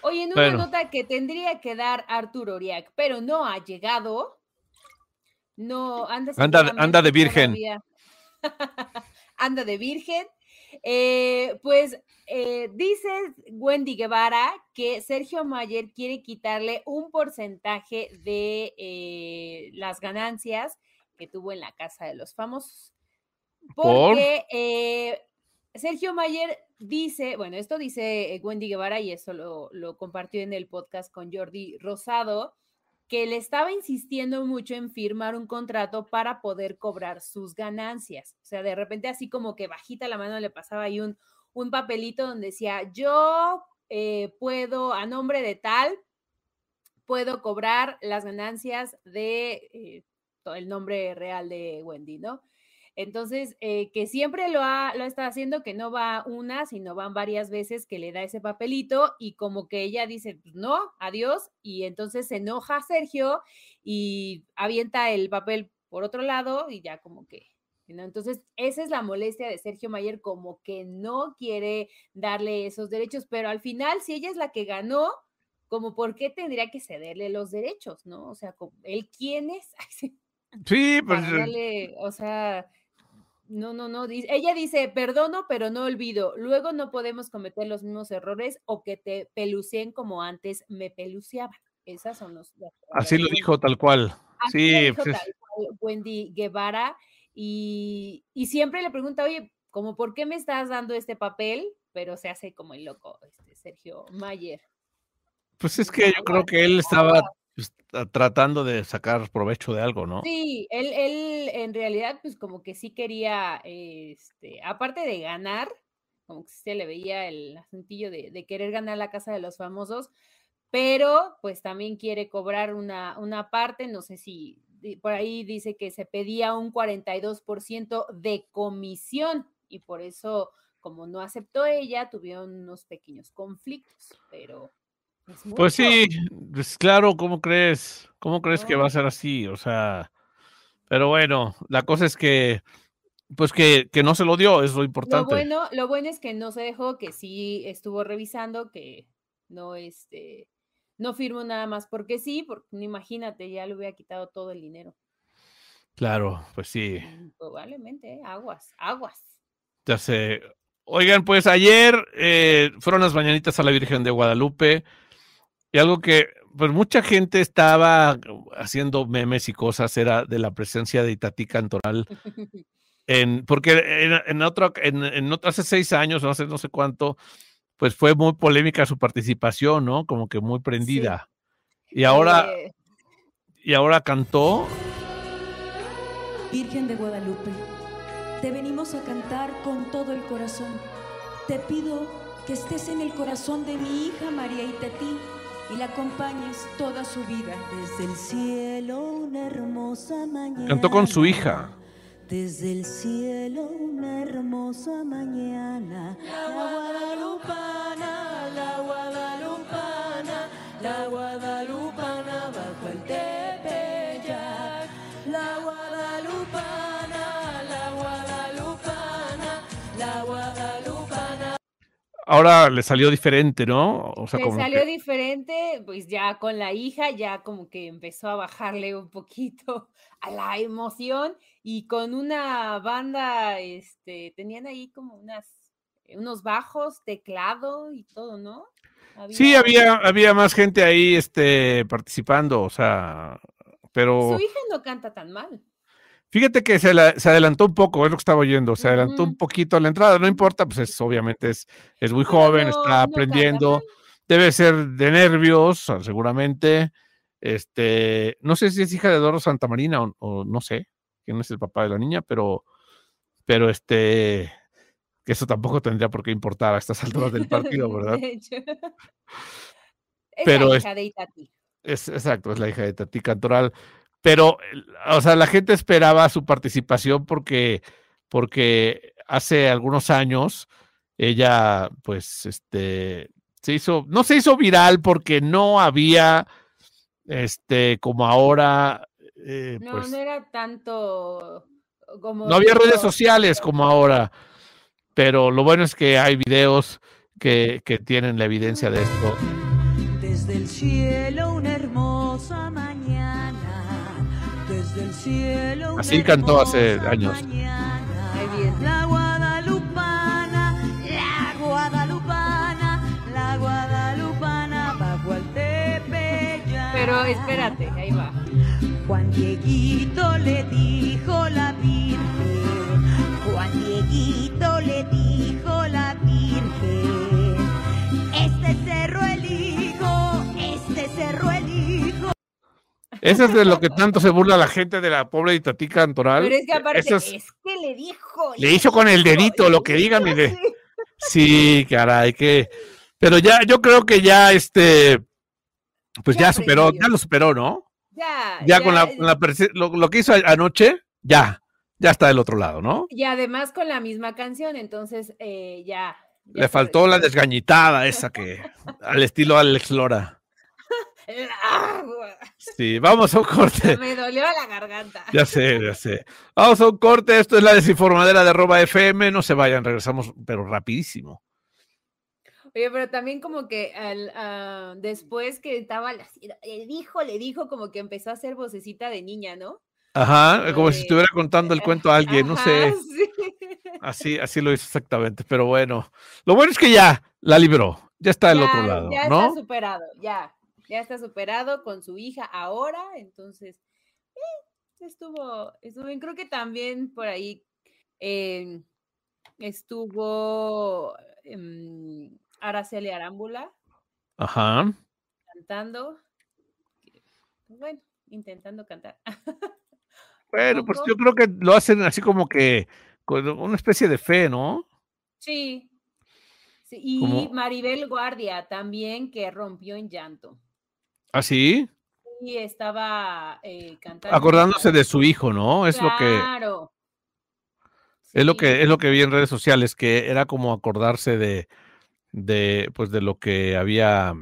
Oye, en una Bueno. nota que tendría que dar Arturo Oriac, pero no ha llegado. No, anda, anda de virgen. anda de virgen. Eh, pues eh, dice Wendy Guevara que Sergio Mayer quiere quitarle un porcentaje de eh, las ganancias que tuvo en la casa de los famosos. ¿Por? Porque eh, Sergio Mayer dice, bueno, esto dice Wendy Guevara y eso lo, lo compartió en el podcast con Jordi Rosado, que le estaba insistiendo mucho en firmar un contrato para poder cobrar sus ganancias. O sea, de repente así como que bajita la mano le pasaba ahí un, un papelito donde decía, yo eh, puedo, a nombre de tal, puedo cobrar las ganancias de eh, el nombre real de Wendy, ¿no? Entonces, eh, que siempre lo ha, lo estado haciendo, que no va una, sino van varias veces que le da ese papelito y como que ella dice, pues no, adiós, y entonces se enoja Sergio y avienta el papel por otro lado y ya como que, ¿no? Entonces, esa es la molestia de Sergio Mayer, como que no quiere darle esos derechos, pero al final, si ella es la que ganó, como por qué tendría que cederle los derechos, ¿no? O sea, ¿él quién es? Sí. Pues. Darle, o sea, no, no, no. Ella dice, perdono, pero no olvido. Luego no podemos cometer los mismos errores o que te peluceen como antes me peluceaban. Esas son los. Así lo dijo tal cual. sí, pues Wendy Guevara. Y, y, siempre le pregunta, oye, como por qué me estás dando este papel, pero se hace como el loco, este Sergio Mayer. Pues es que yo creo que él estaba pues, tratando de sacar provecho de algo, ¿no? Sí, él, él en realidad, pues como que sí quería, este, aparte de ganar, como que se le veía el asuntillo de, de, querer ganar la casa de los famosos, pero pues también quiere cobrar una, una parte, no sé si por ahí dice que se pedía un 42% de comisión y por eso, como no aceptó ella, tuvieron unos pequeños conflictos, pero... Pues sí, pues claro, ¿cómo crees? ¿Cómo crees que va a ser así? O sea, pero bueno, la cosa es que, pues que, que no se lo dio, es lo importante. Lo bueno, lo bueno es que no se dejó, que sí estuvo revisando, que no, este, no firmó nada más porque sí, porque imagínate, ya le hubiera quitado todo el dinero. Claro, pues sí. Mm, probablemente, ¿eh? aguas, aguas. Ya sé. Oigan, pues ayer eh, fueron las mañanitas a la Virgen de Guadalupe y algo que pues mucha gente estaba haciendo memes y cosas era de la presencia de Itatí Cantoral. En, porque en, en otro, en, en otro, hace seis años, no sé, no sé cuánto, pues fue muy polémica su participación, ¿no? Como que muy prendida. Y ahora, eh. y ahora cantó. Virgen de Guadalupe te venimos a cantar con todo el corazón. Te pido que estés en el corazón de mi hija María Itatí y la acompañes toda su vida. Desde el cielo una hermosa mañana. Cantó con su hija. Desde el cielo una hermosa mañana. La ahora le salió diferente, ¿no? O sea, le salió diferente, pues ya con la hija, ya como que empezó a bajarle un poquito a la emoción y con una banda, este, tenían ahí como unas, unos bajos, teclado y todo, ¿no? Sí, había, había más gente ahí, este, participando, o sea, pero... Su hija no canta tan mal. Fíjate que se, adelantó un poco, es lo que estaba oyendo, se adelantó un poquito a la entrada, no importa, pues es, obviamente es, es muy joven, está aprendiendo, debe ser de nervios, ah, seguramente. Este, no sé si es hija de Doro Santamarina o, o no sé quién es el papá de la niña, pero, pero este, que eso tampoco tendría por qué importar a estas alturas del partido, ¿verdad? Es pero la hija de Itati. Es, exacto, es la hija de Tati Cantoral pero, o sea, la gente esperaba su participación porque, porque hace algunos años ella, pues, este, se hizo, no se hizo viral porque no había, este, como ahora. Eh, no, pues no era tanto como. No había redes sociales como ahora, pero lo bueno es que hay videos que, que tienen la evidencia de esto. Desde el cielo una hermosa Así cantó hace años. La guadalupana, la guadalupana, la guadalupana bajo el. Pero espérate, ahí va. Juan Dieguito le dijo la Virgen, Eso es de lo que tanto se burla la gente de la pobre Itatí Cantoral. Pero es que aparte, es, que le dijo. Le, hizo con el dedito, lo que diga, mire. Sí, caray, que. Pero ya, yo creo que ya este. Pues ya, superó, ya lo superó, ¿no? Ya. Ya, con la, lo, que hizo anoche, ya. Ya está del otro lado, ¿no? Y además con la misma canción, entonces eh, ya, Le faltó la desgañitada esa que. al estilo Alex Lora. Sí, vamos a un corte. Me dolió la garganta. Ya sé, ya sé. Vamos a un corte. Esto es la desinformadera de arroba FM. No se vayan, regresamos, pero rapidísimo. Oye, pero también como que al, después que estaba, le dijo, le dijo, como que empezó a hacer vocecita de niña, ¿no? Ajá, como si estuviera contando el cuento a alguien, no sé. Sí. Así, así lo hizo exactamente, pero bueno. Lo bueno es que ya la libró, ya está del Ya, otro lado, ya ¿no? está superado, ya. Ya está superado con su hija ahora, entonces eh, estuvo, estuvo bien. Creo que también por ahí eh, estuvo em, Araceli Arámbula Ajá. cantando. pues Bueno, intentando cantar. Bueno, pues yo creo que lo hacen así como que con una especie de fe, ¿no? Sí. sí, Y Maribel Guardia también que rompió en llanto. Así, Y estaba eh, cantando. acordándose de su hijo, ¿no? Es lo que Claro. es lo Sí. que es lo que vi en redes sociales, que era como acordarse de de pues de lo que había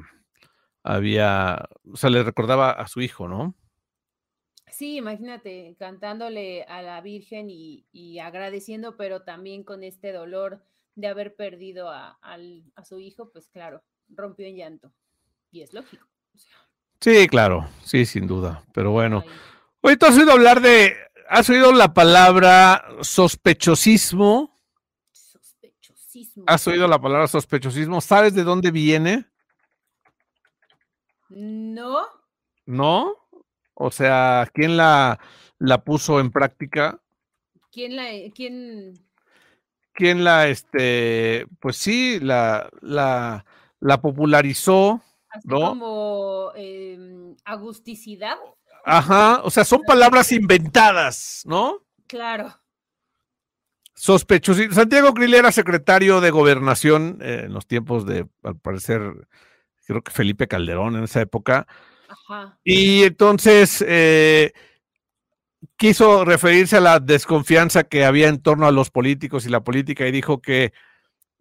había, o sea, le recordaba a su hijo, ¿no? Sí, imagínate, cantándole a la Virgen y, y agradeciendo, pero también con este dolor de haber perdido a, a su hijo, pues claro, rompió en llanto. Y es lógico. o sea, Sí, claro, sí, sin duda. Pero bueno, ¿tú has oído hablar de, has oído la palabra sospechosismo? Sospechosísimo. ¿Has oído la palabra sospechosismo? ¿Sabes de dónde viene? No, ¿No? O sea, ¿quién la, la puso en práctica? ¿quién la, quién? ¿Quién la, este, pues sí, la, la, la popularizó? Así ¿No? como em, agusticidad, Ajá, o sea, son palabras inventadas, ¿no? claro. Sospechosismo. Santiago Krill era secretario de gobernación eh, en los tiempos de, al parecer, creo que Felipe Calderón en esa época. Ajá. Y entonces eh, quiso referirse a la desconfianza que había en torno a los políticos y la política y dijo que,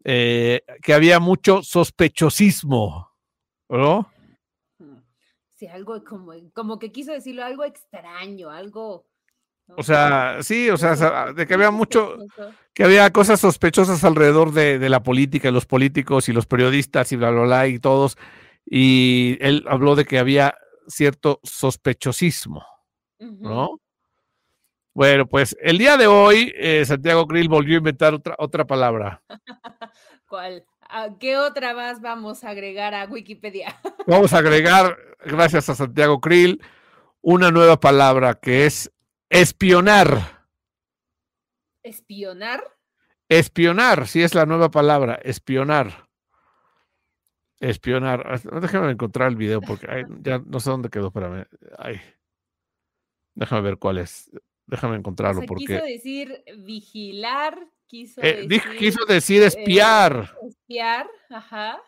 eh, que había mucho sospechosismo, ¿no? Sí, algo como, como que quiso decirlo, algo extraño, algo. ¿no? O sea, sí, o sea, de que había mucho, que había cosas sospechosas alrededor de, de la política, y los políticos y los periodistas y bla, bla, bla, y todos. Y él habló de que había cierto sospechosismo. ¿no? Bueno, pues el día de hoy eh, Santiago Krill volvió a inventar otra, otra palabra. ¿Cuál? ¿A ¿Qué otra más vamos a agregar a Wikipedia? Vamos a agregar, gracias a Santiago Krill, una nueva palabra que es espionar. ¿Espionar? Espionar, sí es la nueva palabra, espionar. Espionar. Ah, Déjame encontrar el video porque ay, ya no sé dónde quedó, espérame. Ay. Déjame ver cuál es. Déjame O encontrarlo sea, porque quiso decir vigilar, quiso eh, decir quiso decir espiar. espiar, ajá.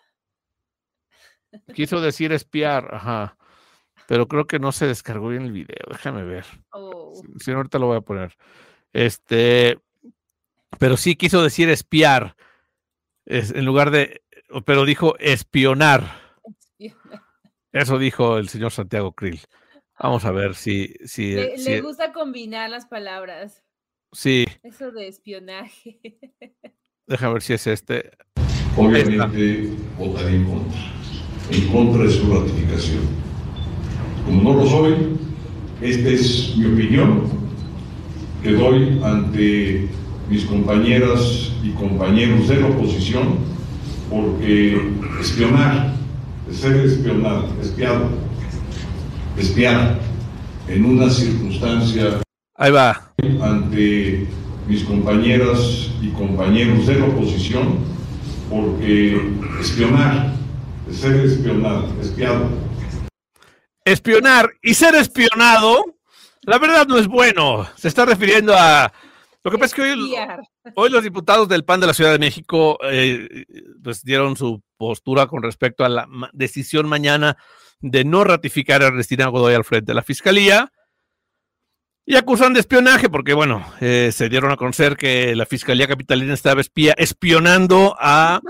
Quiso decir espiar, ajá. Pero creo que no se descargó bien el video. Déjame ver. o- Si no, ahorita lo voy a poner. Este, pero sí quiso decir espiar. Es, en lugar de, pero dijo espionar. espionar. Eso dijo el señor Santiago Krill. Vamos a ver si, si, Le, si- le gusta combinar las palabras. Sí, Eso de espionaje. déjame ver si es este. Obviamente votaré en contra, en contra de su ratificación. Como no lo soy, esta es mi opinión que doy ante mis compañeras y compañeros de la oposición, porque espionar, ser espionado, espiado, espiar en una circunstancia Ahí va. Ante mis compañeras y compañeros de la oposición porque espionar, ser espionado, espiado, Espionar y ser espionado, la verdad no es bueno. Se está refiriendo a. Lo que pasa es que hoy. Hoy los diputados del PAN de la Ciudad de México eh, pues dieron su postura con respecto a la decisión mañana de no ratificar a Ernestina Godoy al frente de la Fiscalía y acusan de espionaje porque, bueno, eh, se dieron a conocer que la Fiscalía Capitalina estaba espía, espionando a,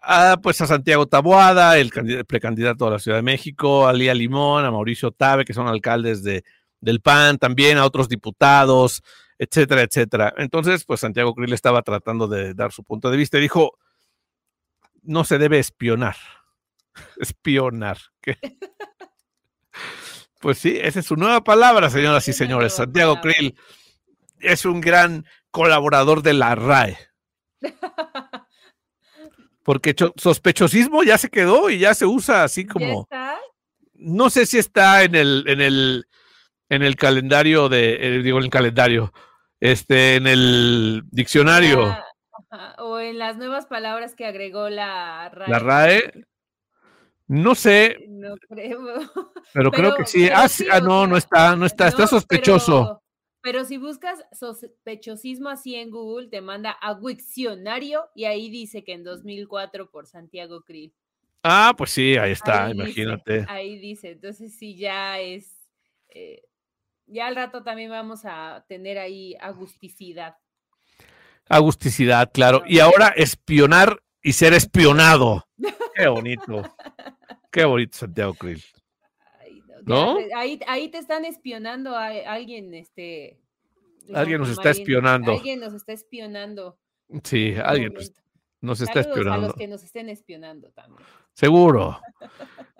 a, pues a Santiago Taboada, el, candid- el precandidato a la Ciudad de México, a Lía Limón, a Mauricio Tabe, que son alcaldes de, del PAN, también a otros diputados, etcétera, etcétera. Entonces, pues Santiago Krill estaba tratando de dar su punto de vista y dijo, no se debe espionar. Espionar. ¿Qué? Pues sí, esa es su nueva palabra, señoras y señores. Santiago Krill es un gran colaborador de la RAE. Porque sospechosismo ya se quedó y ya se usa así como. No sé si está en el, en el, en el calendario de, eh, digo, en el calendario, este, en el diccionario. o en las nuevas palabras que agregó la RAE. La RAE. No sé. No creo. Pero, creo que sí. ah, ah no, no está, no está, está sospechoso. Pero, si buscas sospechosismo así en Google, te manda a Wiccionario y ahí dice que en 2004 por Santiago Krill. Ah, pues sí, ahí está, imagínate. ahí dice, entonces sí, ya es. Eh, ya al rato también vamos a tener ahí agusticidad. Agusticidad, claro. Y ahora espionar y ser espionado. Qué bonito. Qué bonito, Santiago Krill. ¿No? Ahí, ahí te están espionando a alguien, este. Alguien nos está espionando. Alguien nos está espionando. Sí, alguien nos, está espionando. A los que nos estén espionando también. Seguro.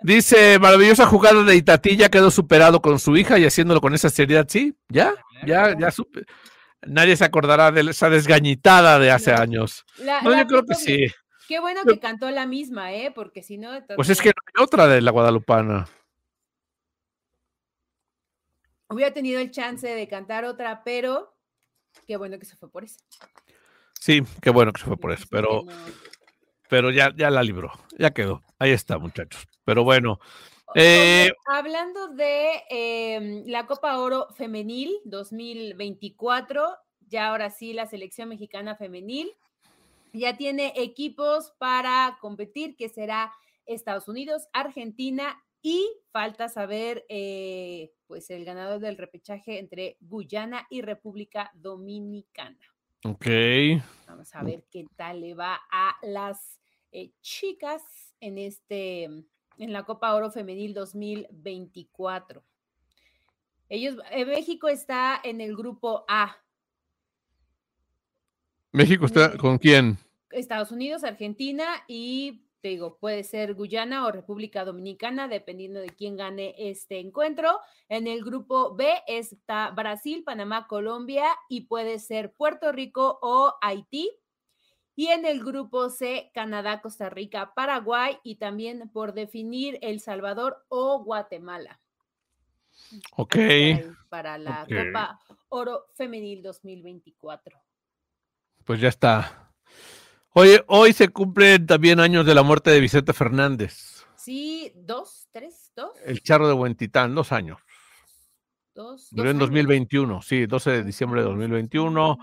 Dice, maravillosa jugada de Itatilla, quedó superado con su hija y haciéndolo con esa seriedad. Sí, ya, ya, ya supe. Nadie se acordará de esa desgañitada de hace años. no, yo creo que sí. Qué bueno que cantó la misma, ¿eh? Porque si no. Pues es que no hay otra de la Guadalupana. Hubiera tenido el chance de cantar otra, pero qué bueno que se fue por eso. Sí, qué bueno que se fue por eso, pero, pero ya, ya la libró, ya quedó. Ahí está, muchachos. Pero bueno. Eh, hablando de em, la Copa Oro Femenil 2024, ya ahora sí la selección mexicana femenil ya tiene equipos para competir, que será Estados Unidos, Argentina y falta saber eh, pues el ganador del repechaje entre Guyana y República Dominicana. Ok. Vamos a ver qué tal le va a las eh, chicas en este en la Copa Oro Femenil 2024. Ellos, eh, México está en el grupo A. ¿México está con quién? Estados Unidos, Argentina y te digo, puede ser Guyana o República Dominicana, dependiendo de quién gane este encuentro. En el grupo B está Brasil, Panamá, Colombia y puede ser Puerto Rico o Haití. Y en el grupo C, Canadá, Costa Rica, Paraguay y también por definir El Salvador o Guatemala. Ok. Para la Copa Oro Femenil 2024 pues ya está. Oye, hoy se cumplen también años de la muerte de Vicente Fernández. Sí, dos, tres, dos. El charro de Huentitán, dos años. Dos. Murió en 2021, sí, 12 de diciembre de 2021.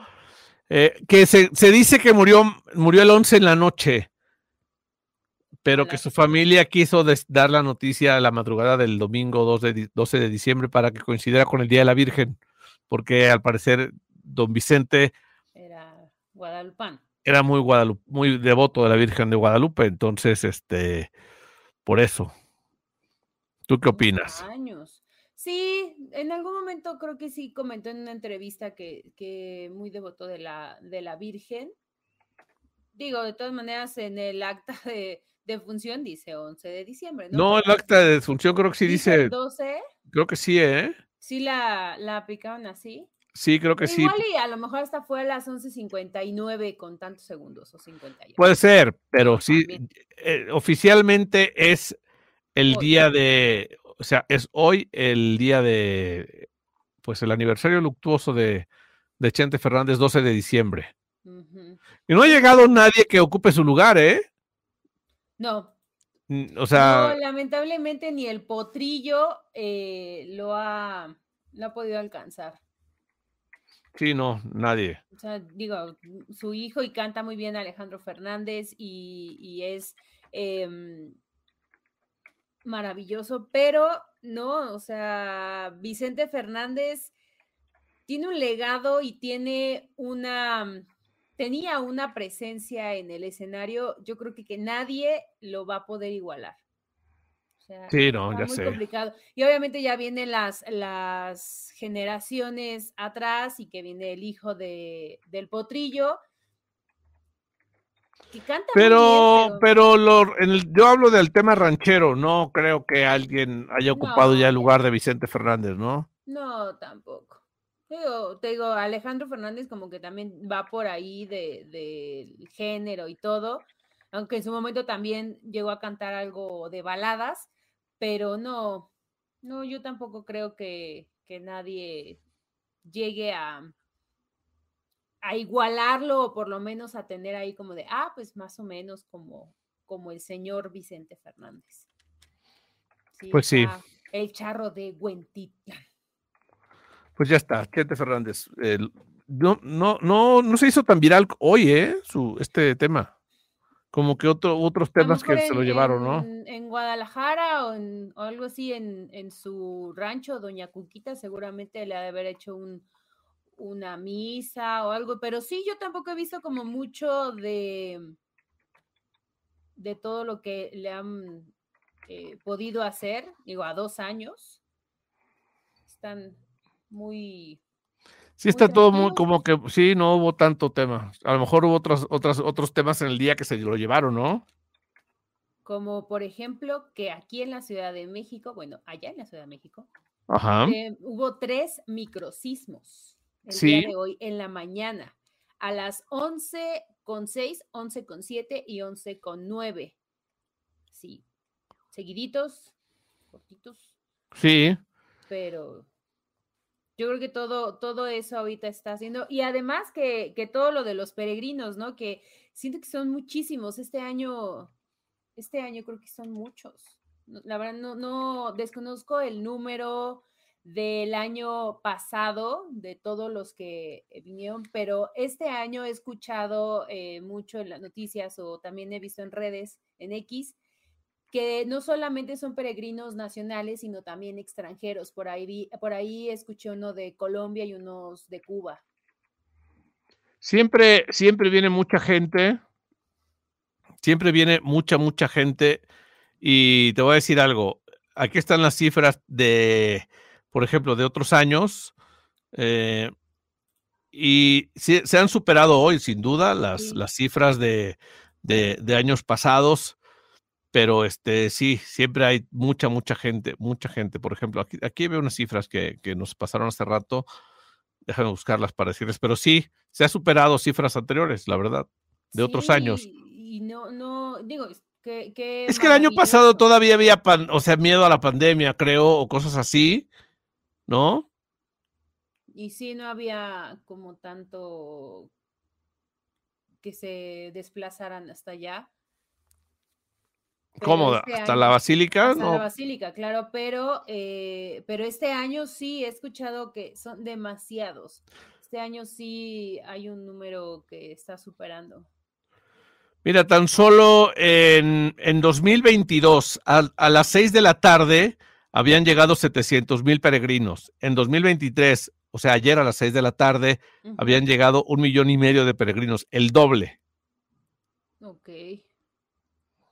Eh, que se, dice que murió, murió el 11 en la noche, pero que su familia quiso dar la noticia a la madrugada del domingo 12 de, 12 de diciembre para que coincidiera con el Día de la Virgen, porque al parecer don Vicente Guadalupán. Era muy, muy devoto de la Virgen de Guadalupe, entonces, este, por eso. ¿Tú qué opinas? Años. Sí, en algún momento creo que sí comentó en una entrevista que, que muy devoto de la, de la Virgen. Digo, de todas maneras, en el acta de, de función dice 11 de diciembre, ¿no? No, el acta de función creo que sí dice. 12. Creo que sí, ¿eh? Sí la, la aplicaron así. Sí, creo que sí. Igual y a lo mejor hasta fue a las 11.59 con tantos segundos o 58. Puede ser, pero sí, eh, oficialmente es el día de, o sea, es hoy el día de, pues el aniversario luctuoso de, de Chente Fernández, 12 de diciembre. Y no ha llegado nadie que ocupe su lugar, ¿eh? No. O sea. No, lamentablemente ni el potrillo eh, lo, ha, lo ha podido alcanzar. Sí, no, nadie. O sea, digo, su hijo y canta muy bien Alejandro Fernández y, es em, maravilloso, pero no, o sea, Vicente Fernández tiene un legado y tiene una, tenía una presencia en el escenario, yo creo que, que nadie lo va a poder igualar sí, no, ya muy sé. complicado. Y obviamente ya vienen las, las generaciones atrás y que viene el hijo de, del potrillo. que canta Pero, bien, pero lo, en el- yo hablo del tema ranchero, no creo que alguien haya ocupado No. ya el lugar de Vicente Fernández, ¿no? No, tampoco. Digo, te digo, Alejandro Fernández como que también va por ahí de, del género y todo, aunque en su momento también llegó a cantar algo de baladas, pero no, no, yo tampoco creo que, que nadie llegue a, a igualarlo o por lo menos a tener ahí como de, ah, pues más o menos como, como el señor Vicente Fernández. Pues sí. El charro de Huentitlan. Pues ya está, Chente Fernández. no, no, no, no se hizo tan viral hoy, ¿eh? Su, este tema. Como que otro, otros temas que se lo llevaron, ¿no? En, en Guadalajara o, en, o algo así en, en su rancho, Doña Cuquita seguramente le ha de haber hecho un, una misa o algo, pero sí, yo tampoco he visto como mucho de, de todo lo que le han eh, podido hacer, digo, a dos años. Están muy... Sí, está todo muy como que, sí, no hubo tanto tema. A lo mejor hubo otros, otras, otros temas en el día que se lo llevaron, ¿no? Como por ejemplo que aquí en la Ciudad de México, bueno, allá en la Ciudad de México, Ajá. Eh, hubo tres microsismos el Sí. día de hoy en la mañana, a las 11 con 6, 11 con 7 y 11 con 9. Sí, seguiditos, cortitos, Sí. pero yo creo que todo, todo eso ahorita está haciendo. Y además que, que todo lo de los peregrinos, ¿no? Que siento que son muchísimos. Este año, este año creo que son muchos. La verdad, no, no desconozco el número del año pasado, de todos los que vinieron, pero este año he escuchado eh, mucho en las noticias o también he visto en redes, en X, que no solamente son peregrinos nacionales, sino también extranjeros. Por ahí, vi- por ahí escuché uno de Colombia y unos de Cuba. Siempre, siempre viene mucha gente. Siempre viene mucha, mucha gente. Y te voy a decir algo. Aquí están las cifras de, por ejemplo, de otros años. eh, y sí, se han superado hoy, sin duda, las, Sí. las cifras de, de- de años pasados. Pero este sí, siempre hay mucha, mucha gente, mucha gente. Por ejemplo, aquí, aquí veo unas cifras que, que nos pasaron hace rato. Déjame buscarlas para decirles, pero sí, se ha superado cifras anteriores, la verdad, de otros años. Y no, no, digo, es que, que Es que el año pasado todavía había, pan- o sea, miedo a la pandemia, creo, o cosas así, ¿no? Y sí, no había como tanto que se desplazaran hasta allá. ¿Cómo? este ¿Hasta año- la basílica? Hasta la No, basílica, claro, pero, eh, pero este año sí he escuchado que son demasiados. Este año sí hay un número que está superando. Mira, tan solo en, en 2022, a, a las 6 de la tarde, habían llegado 700 mil peregrinos. En 2023, o sea, ayer a las 6 de la tarde, habían llegado un millón y medio de peregrinos, el doble. Ok.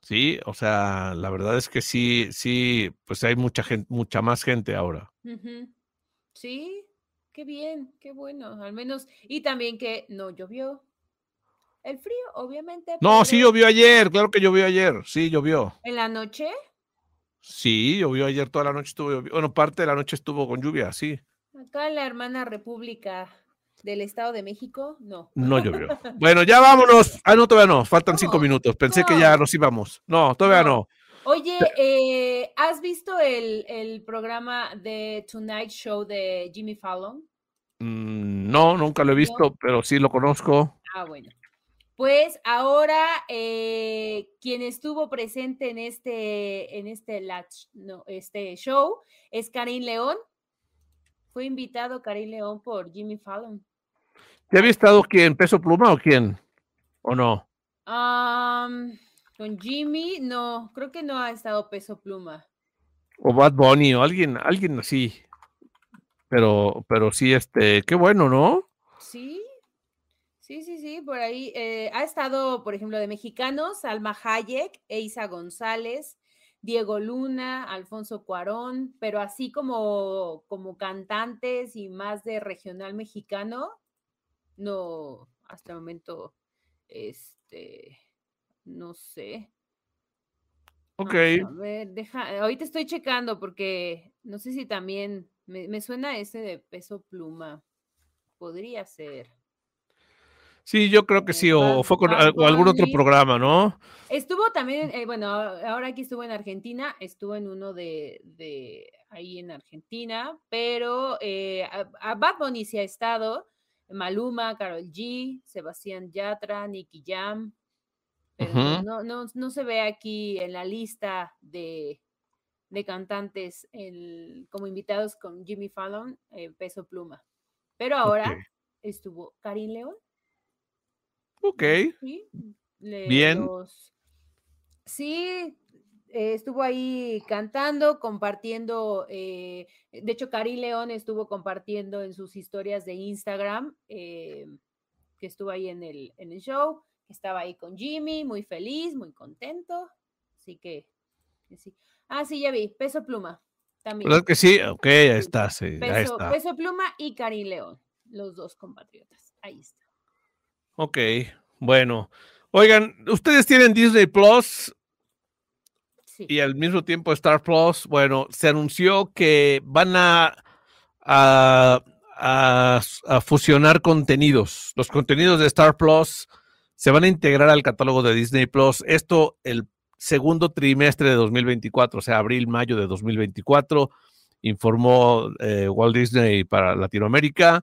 Sí, o sea, la verdad es que sí, sí, pues hay mucha gente, mucha más gente ahora. Sí, qué bien, qué bueno, al menos. Y también que no llovió. El frío, obviamente. No, sí llovió ayer, claro que llovió ayer, sí llovió. En la noche. Sí, llovió ayer toda la noche estuvo Bueno, parte de la noche estuvo con lluvia, sí. Acá en la hermana república del Estado de México, no. No llovió. Bueno, ya vámonos. Ah, no, todavía no. Faltan cinco minutos. Pensé que ya no. nos íbamos. No, todavía No. no. Oye, eh, ¿has visto el, el programa de Tonight Show de Jimmy Fallon? Mm, no, nunca lo he visto, pero sí lo conozco. Ah, bueno. Pues ahora eh, quien estuvo presente en este, en este, no, este show es Karim León. Fue invitado Karim León por Jimmy Fallon. ¿Ya había estado quién? ¿Peso Pluma o quién? ¿O no? Am, con Jimmy, no, creo que no ha estado peso pluma. O Bad Bunny o alguien, alguien así. Pero, pero sí, este, qué bueno, ¿no? Sí, sí, sí, sí, por ahí. eh, ha estado, por ejemplo, de mexicanos, Alma Hayek, Eisa González, Diego Luna, Alfonso Cuarón, pero así como, como cantantes y más de regional mexicano, no, hasta el momento, este, no sé. Ok. A ver, deja, ahorita estoy checando porque no sé si también me, me suena ese de peso pluma. Podría ser. Sí, yo creo que sí, o fue con o algún otro programa, ¿no? Estuvo también, eh, bueno, ahora aquí estuvo en Argentina, estuvo en uno de, de ahí en Argentina, pero eh, a, a Bad Bunny sí ha estado, Maluma, Karol G, Sebastián Yatra, Nicky Jam, pero no- no, no, no se ve aquí en la lista de, de cantantes el- como invitados con Jimmy Fallon, eh, Peso Pluma. Pero ahora estuvo Karin León. Ok. Sí, le- Bien. los- Sí, eh, estuvo ahí cantando, compartiendo. eh, de hecho, Cari León estuvo compartiendo en sus historias de Instagram eh, que estuvo ahí en el, en el show, que estaba ahí con Jimmy, muy feliz, muy contento. Así que, sí. Ah, sí, ya vi, Peso Pluma también. ¿Verdad que sí? Ok, ahí está, sí, ahí Peso, está. Peso Pluma y Cari León, los dos compatriotas. Ahí está. Ok, bueno. Oigan, ustedes tienen Disney Plus Y al mismo tiempo Star Plus. Bueno, se anunció que van a, a, fusionar contenidos. Los contenidos de Star Plus se van a integrar al catálogo de Disney Plus. Esto el segundo trimestre de 2024, o sea, abril, mayo de 2024, informó eh, Walt Disney para Latinoamérica.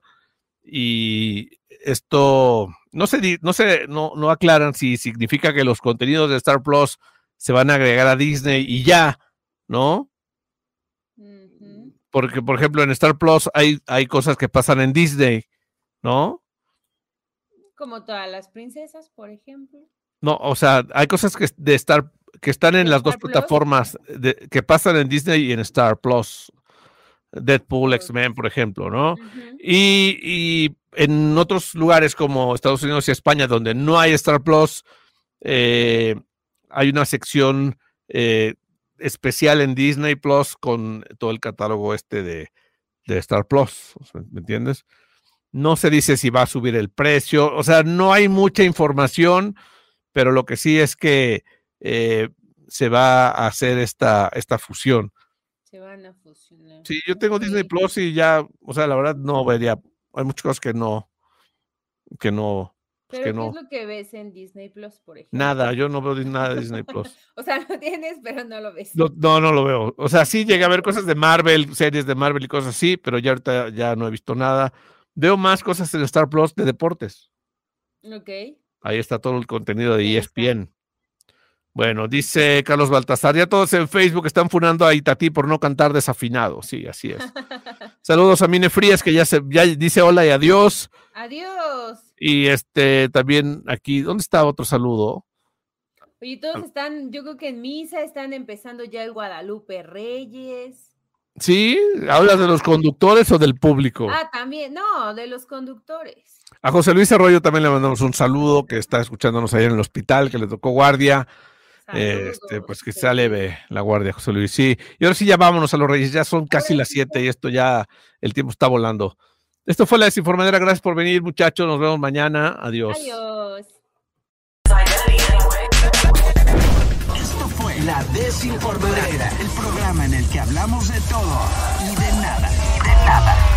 Y esto no se, no se no, no aclaran si significa que los contenidos de Star Plus se van a agregar a Disney y ya, ¿no? Porque, por ejemplo, en Star Plus hay, hay cosas que pasan en Disney, ¿no? Como todas las princesas, por ejemplo. No, o sea, hay cosas que de Star que están en ¿De las dos Plus? plataformas de- que pasan en Disney y en Star Plus. Deadpool. X-Men, por ejemplo, ¿no? Y, y en otros lugares como Estados Unidos y España, donde no hay Star Plus, eh, hay una sección eh, especial en Disney Plus con todo el catálogo este de, de Star Plus. ¿Me entiendes? No se dice si va a subir el precio, o sea, no hay mucha información, pero lo que sí es que eh, se va a hacer esta, esta fusión. Se van a fusionar. Sí, yo tengo Disney. Plus y ya, o sea, la verdad no vería, hay muchas cosas que no, que no, Pero que ¿qué no, es lo que ves en Disney Plus, por ejemplo? nada, yo no veo nada de Disney Plus. O sea, lo tienes, pero no lo ves. No, no, no lo veo. O sea, sí llegué a ver cosas de Marvel, series de Marvel y cosas así, pero ya ahorita ya no he visto nada. Veo más cosas en Star Plus de deportes. Ok. Ahí está todo el contenido de. ESPN. Bueno, dice Carlos Baltasar, ya todos en Facebook están funando a Itatí por no cantar desafinado. Sí, así es. Saludos a Mine Frías, que ya se ya dice hola y adiós. Adiós. Y este también aquí, ¿dónde está otro saludo? Oye, todos están, yo creo que en misa están empezando ya el Guadalupe Reyes. ¿Sí? ¿Hablas de los conductores o del público? Ah, también, no, de los conductores. A José Luis Arroyo también le mandamos un saludo, que está escuchándonos allá en el hospital, que le tocó guardia. Este, pues que sea leve la guardia, José Luis. Sí, y ahora sí ya vámonos a los Reyes, ya son casi las 7 y esto ya, el tiempo está volando. Esto fue la desinformadera, gracias por venir muchachos, nos vemos mañana, adiós. Adiós. Esto fue La Desinformadera, el programa en el que hablamos de todo y de nada. Y de nada.